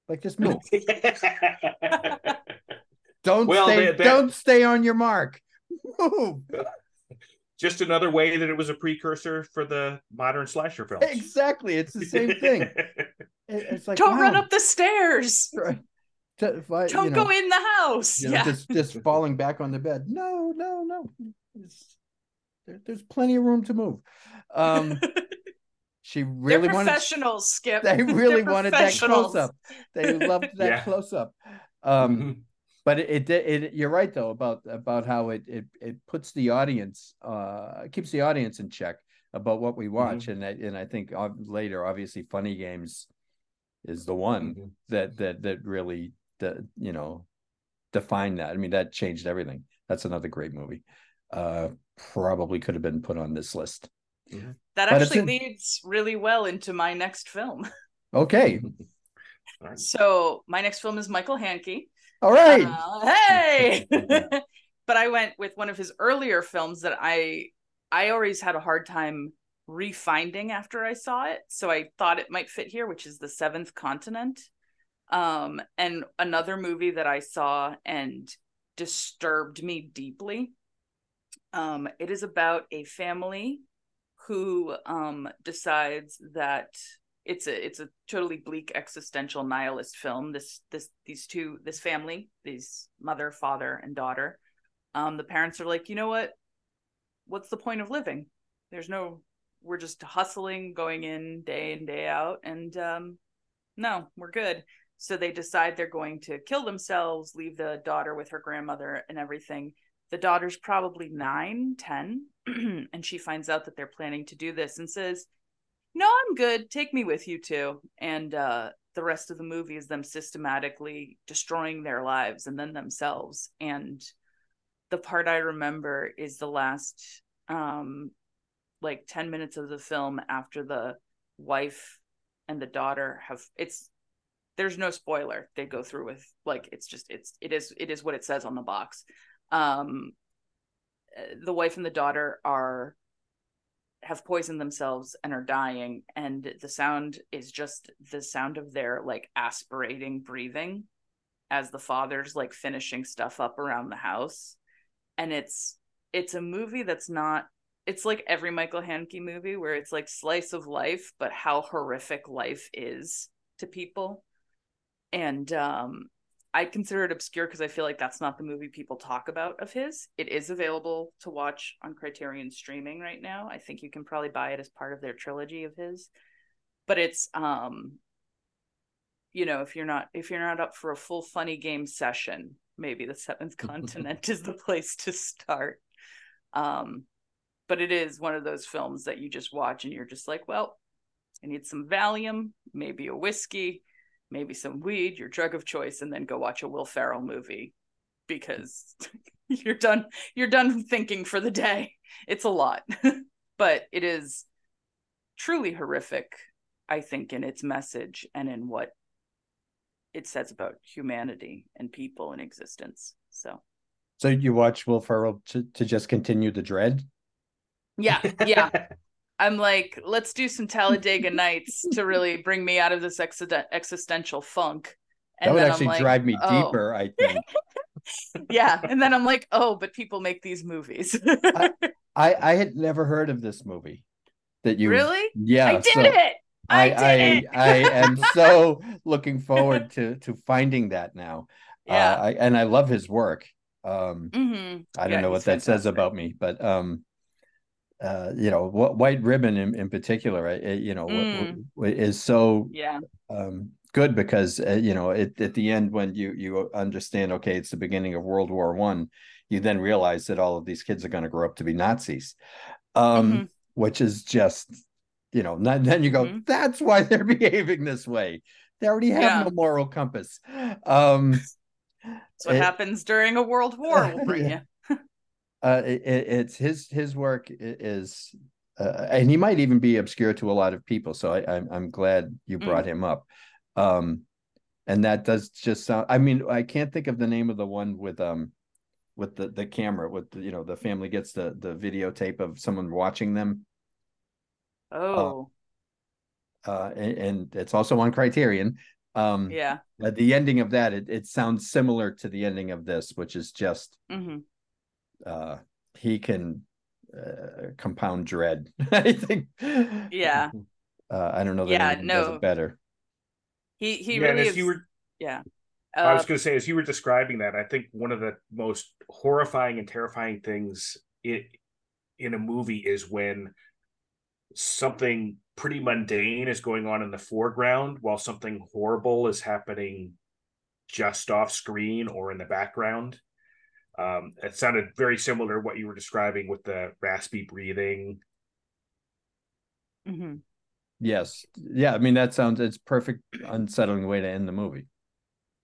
B: like just move. don't well, stay. They, they, don't stay on your mark. Move.
D: Just another way that it was a precursor for the modern slasher films.
B: Exactly, it's the same thing. it's
C: like don't wow. run up the stairs.
B: Right.
C: To, don't you know, go in the house.
B: You know, yeah. just just falling back on the bed. No, no, no. It's, there, there's plenty of room to move. Um, she really
C: wanted
B: professionals.
C: Skip.
B: They really wanted that close up. They loved that yeah. close up. Um, mm-hmm. But it, it, it, you're right though about about how it it it puts the audience uh keeps the audience in check about what we watch, mm-hmm. and I, and I think later, obviously, Funny Games is the one mm-hmm. that that that really the you know defined that. I mean, that changed everything. That's another great movie. Uh, probably could have been put on this list.
C: Mm-hmm. That actually in... leads really well into my next film.
B: Okay.
C: so my next film is Michael Haneke.
B: All right.
C: Uh, hey. but I went with one of his earlier films that I I always had a hard time refinding after I saw it. So I thought it might fit here, which is The Seventh Continent. Um, and another movie that I saw and disturbed me deeply um, it is about a family who um, decides that it's a it's a totally bleak existential nihilist film. This this these two this family, these mother, father, and daughter. Um, the parents are like, you know what? What's the point of living? There's no. We're just hustling, going in day in day out, and um, no, we're good. So they decide they're going to kill themselves, leave the daughter with her grandmother and everything the daughter's probably nine, ten, and she finds out that they're planning to do this and says, No, I'm good. Take me with you too. And uh, the rest of the movie is them systematically destroying their lives and then themselves. And the part I remember is the last um like 10 minutes of the film after the wife and the daughter have it's there's no spoiler they go through with like it's just it's it is it is what it says on the box um the wife and the daughter are have poisoned themselves and are dying and the sound is just the sound of their like aspirating breathing as the father's like finishing stuff up around the house. And it's it's a movie that's not it's like every Michael Haneke movie where it's like slice of life but how horrific life is to people. And um I consider it obscure because I feel like that's not the movie people talk about of his. It is available to watch on Criterion streaming right now. I think you can probably buy it as part of their trilogy of his. But it's um you know, if you're not if you're not up for a full funny game session, maybe the Seventh Continent is the place to start. Um but it is one of those films that you just watch and you're just like, well, I need some Valium, maybe a whiskey, maybe some weed, your drug of choice, and then go watch a Will Ferrell movie because you're done you're done thinking for the day. It's a lot. but it is truly horrific, I think, in its message and in what it says about humanity and people in existence. So,
B: so you watch Will Ferrell to, to just continue the dread?
C: Yeah, yeah. I'm like, let's do some Talladega Nights to really bring me out of this ex- existential funk.
B: And that would actually like, drive me oh. deeper, I think.
C: yeah, and then I'm like, oh, but people make these movies.
B: I, I, I had never heard of this movie. That you
C: really?
B: Yeah,
C: I did so it. I, I, I,
B: I, am so looking forward to to finding that now.
C: Yeah,
B: uh, I, and I love his work. Um,
C: mm-hmm.
B: I don't yeah, know what that fantastic. says about me, but um, uh, you know, what White Ribbon in, in particular, you know, mm. is so
C: yeah
B: um, good because uh, you know, it, at the end when you you understand, okay, it's the beginning of World War One, you then realize that all of these kids are going to grow up to be Nazis, um, mm-hmm. which is just, you know, not, then you go, mm-hmm. that's why they're behaving this way. They already have yeah. no moral compass. Um,
C: that's what it, happens during a world war. Yeah.
B: Uh, it, it's his his work is uh, and he might even be obscure to a lot of people so I, I'm, I'm glad you brought mm. him up. Um and that does just sound i mean i can't think of the name of the one with um with the the camera with the, you know the family gets the the videotape of someone watching them.
C: Oh.
B: uh, uh and, and, it's also on criterion. Um
C: yeah.
B: but the ending of that it, it sounds similar to the ending of this which is just
C: mm-hmm
B: uh, he can uh, compound dread. I think.
C: Yeah.
B: Uh, I don't know that yeah, no. does it better.
C: He he yeah, really is, you were yeah. Uh, I
D: was going to say, as you were describing that, I think one of the most horrifying and terrifying things it in a movie is when something pretty mundane is going on in the foreground while something horrible is happening just off screen or in the background. Um, it sounded very similar to what you were describing with the raspy breathing.
C: Mm-hmm.
B: Yes. Yeah. I mean, that sounds, it's perfect unsettling way to end the movie.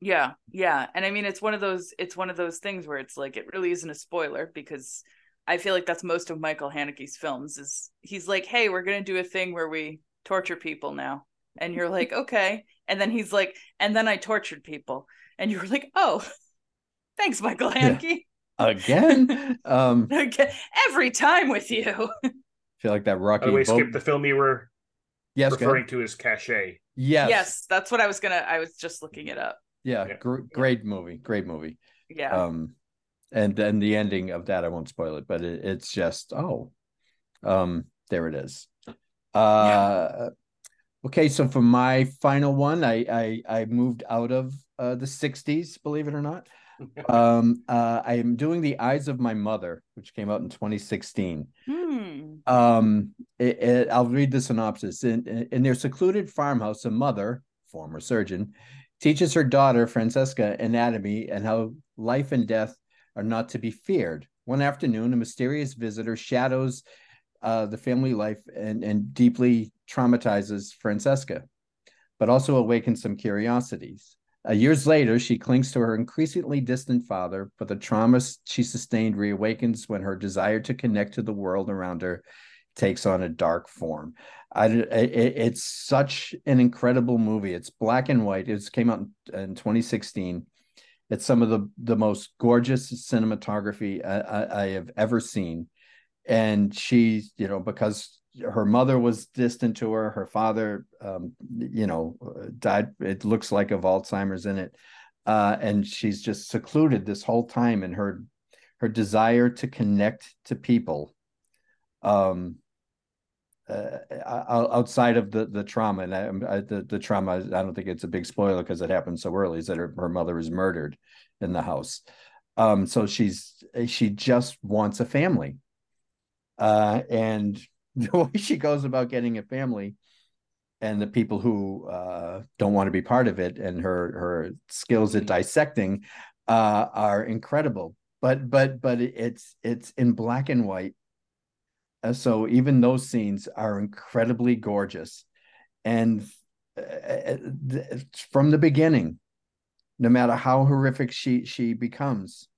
C: Yeah. Yeah. And I mean, it's one of those, it's one of those things where it's like, it really isn't a spoiler because I feel like that's most of Michael Haneke's films is he's like, Hey, we're going to do a thing where we torture people now. And you're like, okay. And then he's like, and then I tortured people. And you were like, oh, Thanks, Michael Haneke. Yeah.
B: Again? um
C: every time with you.
B: I feel like that Rocky.
D: By the way, skip the film you were yes, referring to as Caché.
B: Yes.
C: Yes, that's what I was gonna I was just looking it up.
B: Yeah, yeah. Gr- great movie. Great movie.
C: Yeah.
B: Um and then the ending of that I won't spoil it, but it, it's just oh. Um there it is. Uh yeah. Okay, so for my final one, I I, I moved out of uh, the '60s, believe it or not, um, uh, I am doing The Eyes of My Mother, which came out in 2016.
C: Hmm.
B: Um, it, it, I'll read the synopsis. In, in their secluded farmhouse, a mother, former surgeon, teaches her daughter, Francesca, anatomy and how life and death are not to be feared. One afternoon, a mysterious visitor shadows uh, the family life and, and deeply traumatizes Francesca, but also awakens some curiosities. Uh, years later, she clings to her increasingly distant father, but the trauma she sustained reawakens when her desire to connect to the world around her takes on a dark form. I, it, it's such an incredible movie. It's black and white. It came out in, in 2016. It's some of the, the most gorgeous cinematography I, I, I have ever seen. And she, you know, because her mother was distant to her. Her father, um, you know, died. It looks like of Alzheimer's in it, uh, and she's just secluded this whole time. And her her desire to connect to people, um, uh, outside of the the trauma, and I, I, the the trauma. I don't think it's a big spoiler because it happened so early. Is that her, her mother is murdered in the house. Um, so she's she just wants a family, uh, and the way she goes about getting a family and the people who uh, don't want to be part of it and her her skills at dissecting uh, are incredible. But but but it's it's in black and white. Uh, so even those scenes are incredibly gorgeous. And uh, uh, from the beginning no matter how horrific she she becomes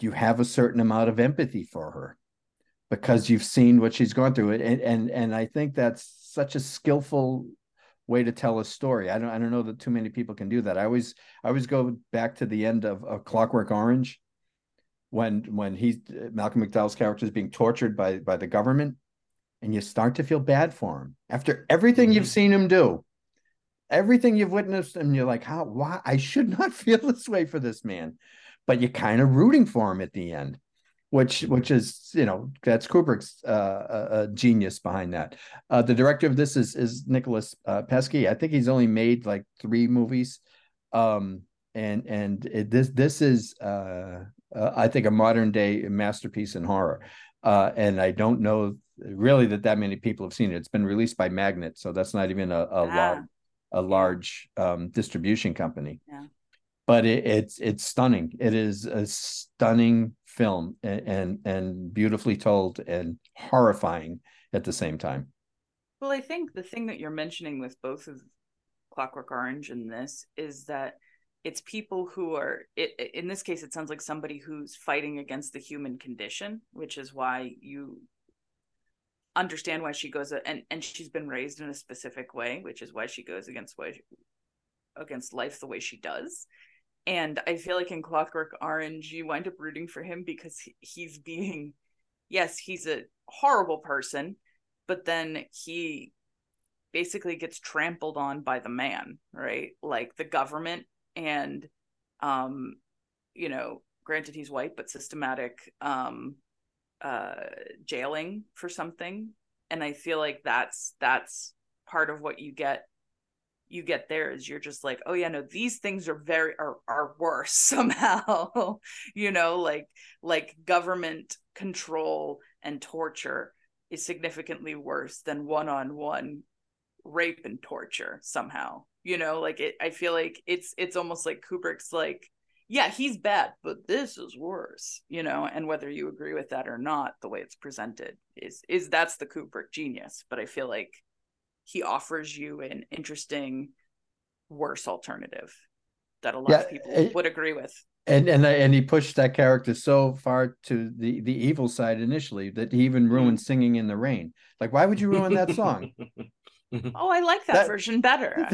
B: you have a certain amount of empathy for her because you've seen what she's gone through. And and and I think that's such a skillful way to tell a story. I don't I don't know that too many people can do that. I always I always go back to the end of, of Clockwork Orange when when he's Malcolm McDowell's character is being tortured by by the government and you start to feel bad for him after everything mm-hmm. you've seen him do everything you've witnessed and you're like how why i should not feel this way for this man but you're kind of rooting for him at the end which which is you know that's kubrick's uh, uh, genius behind that uh, the director of this is is nicolas uh, pesce i think he's only made like three movies um and and it, this this is uh, uh, I think a modern day masterpiece in horror. Uh, and I don't know really that that many people have seen it. It's been released by Magnet, so that's not even a a, ah. large, a large um, distribution company.
C: Yeah.
B: But it, it's it's stunning. It is a stunning film and, and and beautifully told and horrifying at the same time.
C: Well, I think the thing that you're mentioning with both of Clockwork Orange and this is that it's people who are it, in this case it sounds like somebody who's fighting against the human condition which is why you understand why she goes and and she's been raised in a specific way which is why she goes against way against life the way she does and i feel like in clockwork orange you wind up rooting for him because he's being yes he's a horrible person but then he basically gets trampled on by the man right? Like the government and um you know granted he's white but systematic um uh jailing for something. And i feel like that's that's part of what you get you get there is you're just like oh yeah no these things are very are, are worse somehow you know like like government control and torture is significantly worse than one-on-one rape and torture somehow you know like it i feel like it's it's almost like kubrick's like yeah he's bad but this is worse you know and whether you agree with that or not the way it's presented is is that's the kubrick genius but i feel like he offers you an interesting worse alternative that a lot yeah, of people it, would agree with
B: and and and he pushed that character so far to the the evil side initially that he even ruined singing in the rain like why would you ruin that song.
C: Oh, I like that, that... version better.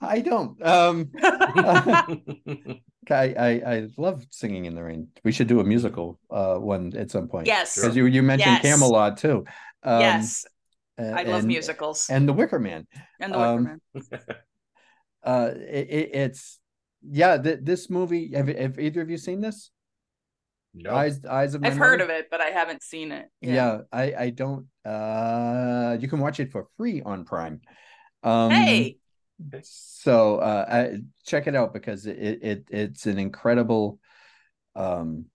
B: I don't. Um, I, I I love singing in the rain. We should do a musical uh, one at some point.
C: Yes,
B: because you you mentioned yes. Camelot too.
C: Um, yes, I love musicals
B: and The Wicker Man.
C: And The Wicker um, Man.
B: uh, it, it's yeah. Th- this movie. Have, have either of you seen this?
D: No.
B: Eyes, eyes of.
C: I've heard of it, but I haven't seen it.
B: Yeah. yeah, I, I don't. Uh, you can watch it for free on Prime. Um,
C: hey.
B: So uh, I, check it out because it, it it's an incredible um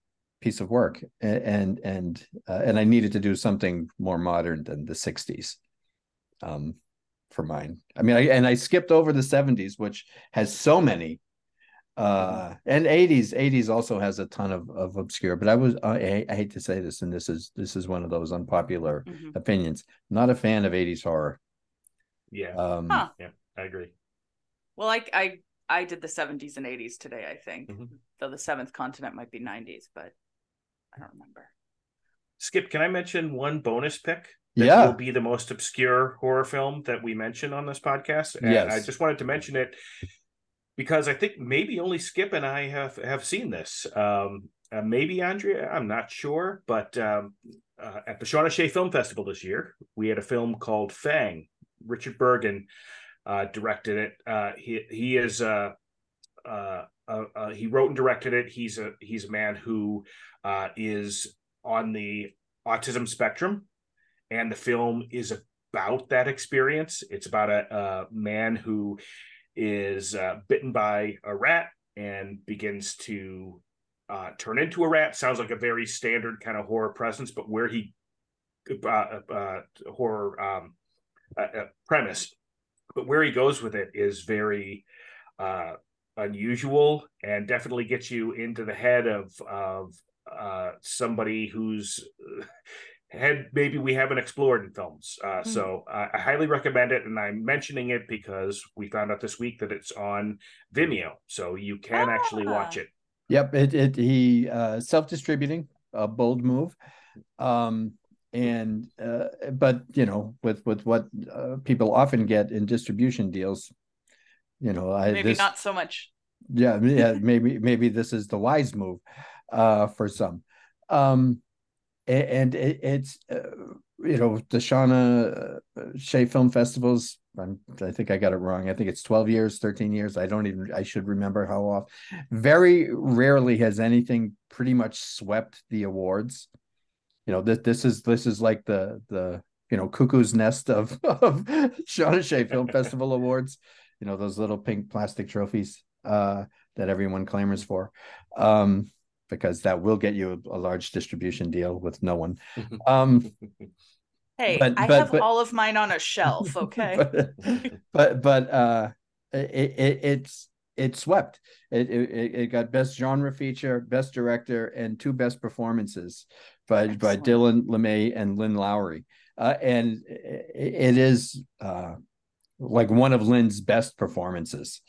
B: piece of work and and uh, and I needed to do something more modern than the 60s um for mine. I mean I and I skipped over the 70s which has so many uh and 80s 80s also has a ton of, of obscure but i was I, I hate to say this and this is this is one of those unpopular mm-hmm. opinions not a fan of 80s horror
D: yeah
C: um huh.
D: yeah i agree
C: well i i i did the 70s and 80s today i think mm-hmm. though the seventh continent might be 90s but i don't remember
D: skip can i mention one bonus pick
B: that yeah.
D: will be the most obscure horror film that we mention on this podcast and yes. i just wanted to mention it because I think maybe only Skip and I have have seen this. Um, uh, maybe Andrea, I'm not sure, but um, uh, at the Shawnee Film Festival this year, we had a film called Fang. Richard Burgin uh, directed it. Uh, he he is uh, uh, he wrote and directed it. He's a he's a man who is on the autism spectrum, and the film is about that experience. It's about a, a man who is uh, bitten by a rat and begins to uh, turn into a rat. Sounds like a very standard kind of horror presence, but where he uh, uh, uh horror um, uh, premise, but where he goes with it is very unusual and definitely gets you into the head of of somebody who's had maybe we haven't explored in films. Uh, mm-hmm. So uh, I highly recommend it, and I'm mentioning it because we found out this week that it's on Vimeo, so you can ah. actually watch it.
B: Yep, it, it he uh, self distributing a bold move. Um, and uh, but you know, with with what uh, people often get in distribution deals, you know, I
C: maybe this, not so much.
B: Yeah, yeah, maybe maybe this is the wise move uh, for some. Um, and it, it's uh, you know the Shawna uh, Shea Film Festivals. I'm, I think I got it wrong. I think it's 12 years, 13 years. I don't even. I should remember how off. Very rarely has anything pretty much swept the awards. You know this. This is this is like the the you know cuckoo's nest of of Shawna Shea Film Festival awards. You know those little pink plastic trophies uh, that everyone clamors for. Um, because that will get you a, a large distribution deal with no one. Um,
C: hey, but, I but, have but, all of mine on a shelf. Okay,
B: but but, but uh, it, it, it's it swept. It, it it got best genre feature, best director, and two best performances by Excellent. by Dylan LeMay and Lynn Lowry. Uh, and it, it is uh, like one of Lynn's best performances.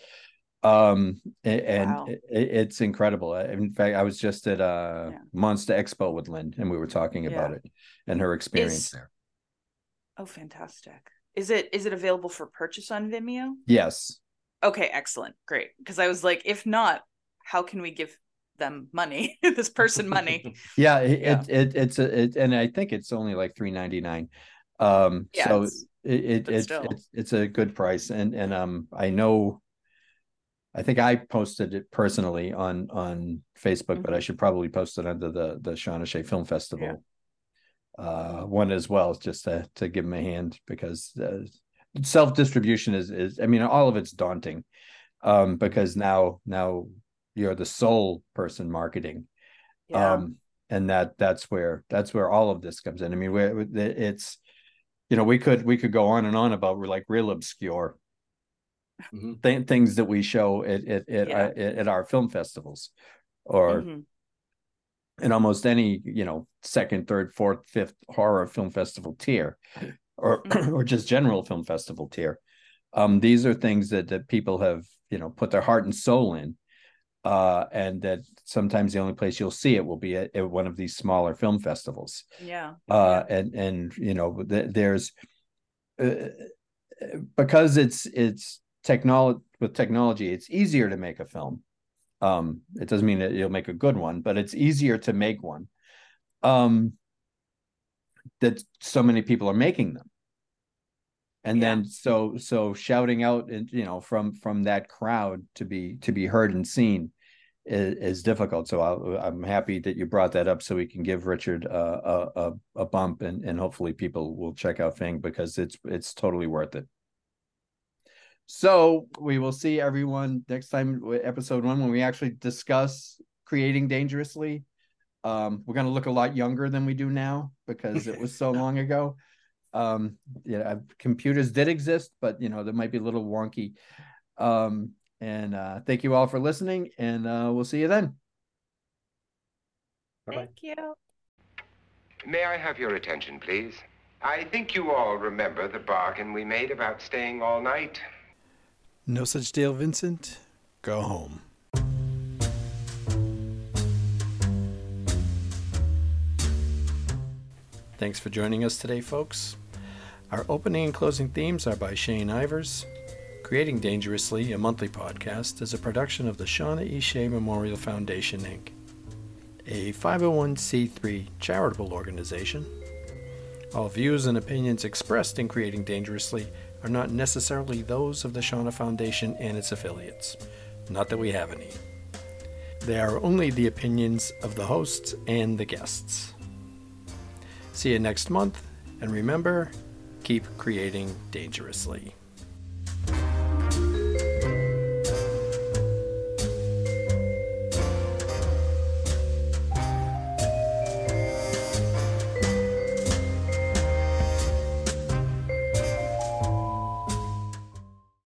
B: Um and wow. it, it's incredible. In fact i was just at uh yeah. monster expo with lynn and we were talking about yeah. it and her experience is... there.
C: Oh fantastic. Is it is it available for purchase on vimeo?
B: Yes.
C: Okay excellent. Great. Because i was like if not how can we give them money this person money?
B: Yeah, it, yeah. It, it, it's a it, and i think it's only like 3.99 um yeah, so it's, it, it it's, it's it's a good price and and um i know I think I posted it personally on on Facebook, mm-hmm. but I mm-hmm. should probably post it under the the Shawna Shea Film Festival yeah. uh, one as well, just to to give them a hand because uh, self distribution is is I mean all of it's daunting um, because now now you're the sole person marketing, yeah. um, and that that's where that's where all of this comes in. I mean, where it's you know we could we could go on and on about like real obscure mm-hmm. th- things that we show at at at, yeah. uh, at our film festivals, or mm-hmm. in almost any you know second, third, fourth, fifth horror film festival tier, or mm-hmm. or just general film festival tier. Um, these are things that that people have you know put their heart and soul in. Uh, and that sometimes the only place you'll see it will be at, at one of these smaller film festivals.
C: Yeah.
B: Uh, and and you know th- there's uh, because it's it's technology with technology, it's easier to make a film. Um, it doesn't mean that you'll make a good one, but it's easier to make one. Um, that so many people are making them and yeah. then so so shouting out and you know from from that crowd to be to be heard and seen is, is difficult so i am happy that you brought that up so we can give richard a, a, a bump and and hopefully people will check out fang because it's it's totally worth it so we will see everyone next time episode one when we actually discuss creating dangerously. Um, we're going to look a lot younger than we do now because it was so long ago. Um, yeah, computers did exist, but you know, they might be a little wonky. Um, and uh, thank you all for listening, and uh, we'll see you then.
C: Bye-bye. Thank you.
E: May I have your attention, please? I think you all remember the bargain we made about staying all night.
A: No such deal, Vincent. Go home. Thanks for joining us today, folks. Our opening and closing themes are by Shane Ivers. Creating Dangerously, a monthly podcast, is a production of the Shawna E. Memorial Foundation, Inc., a 501c3 charitable organization. All views and opinions expressed in Creating Dangerously are not necessarily those of the Shawna Foundation and its affiliates. Not that we have any. They are only the opinions of the hosts and the guests. See you next month, and remember keep creating dangerously.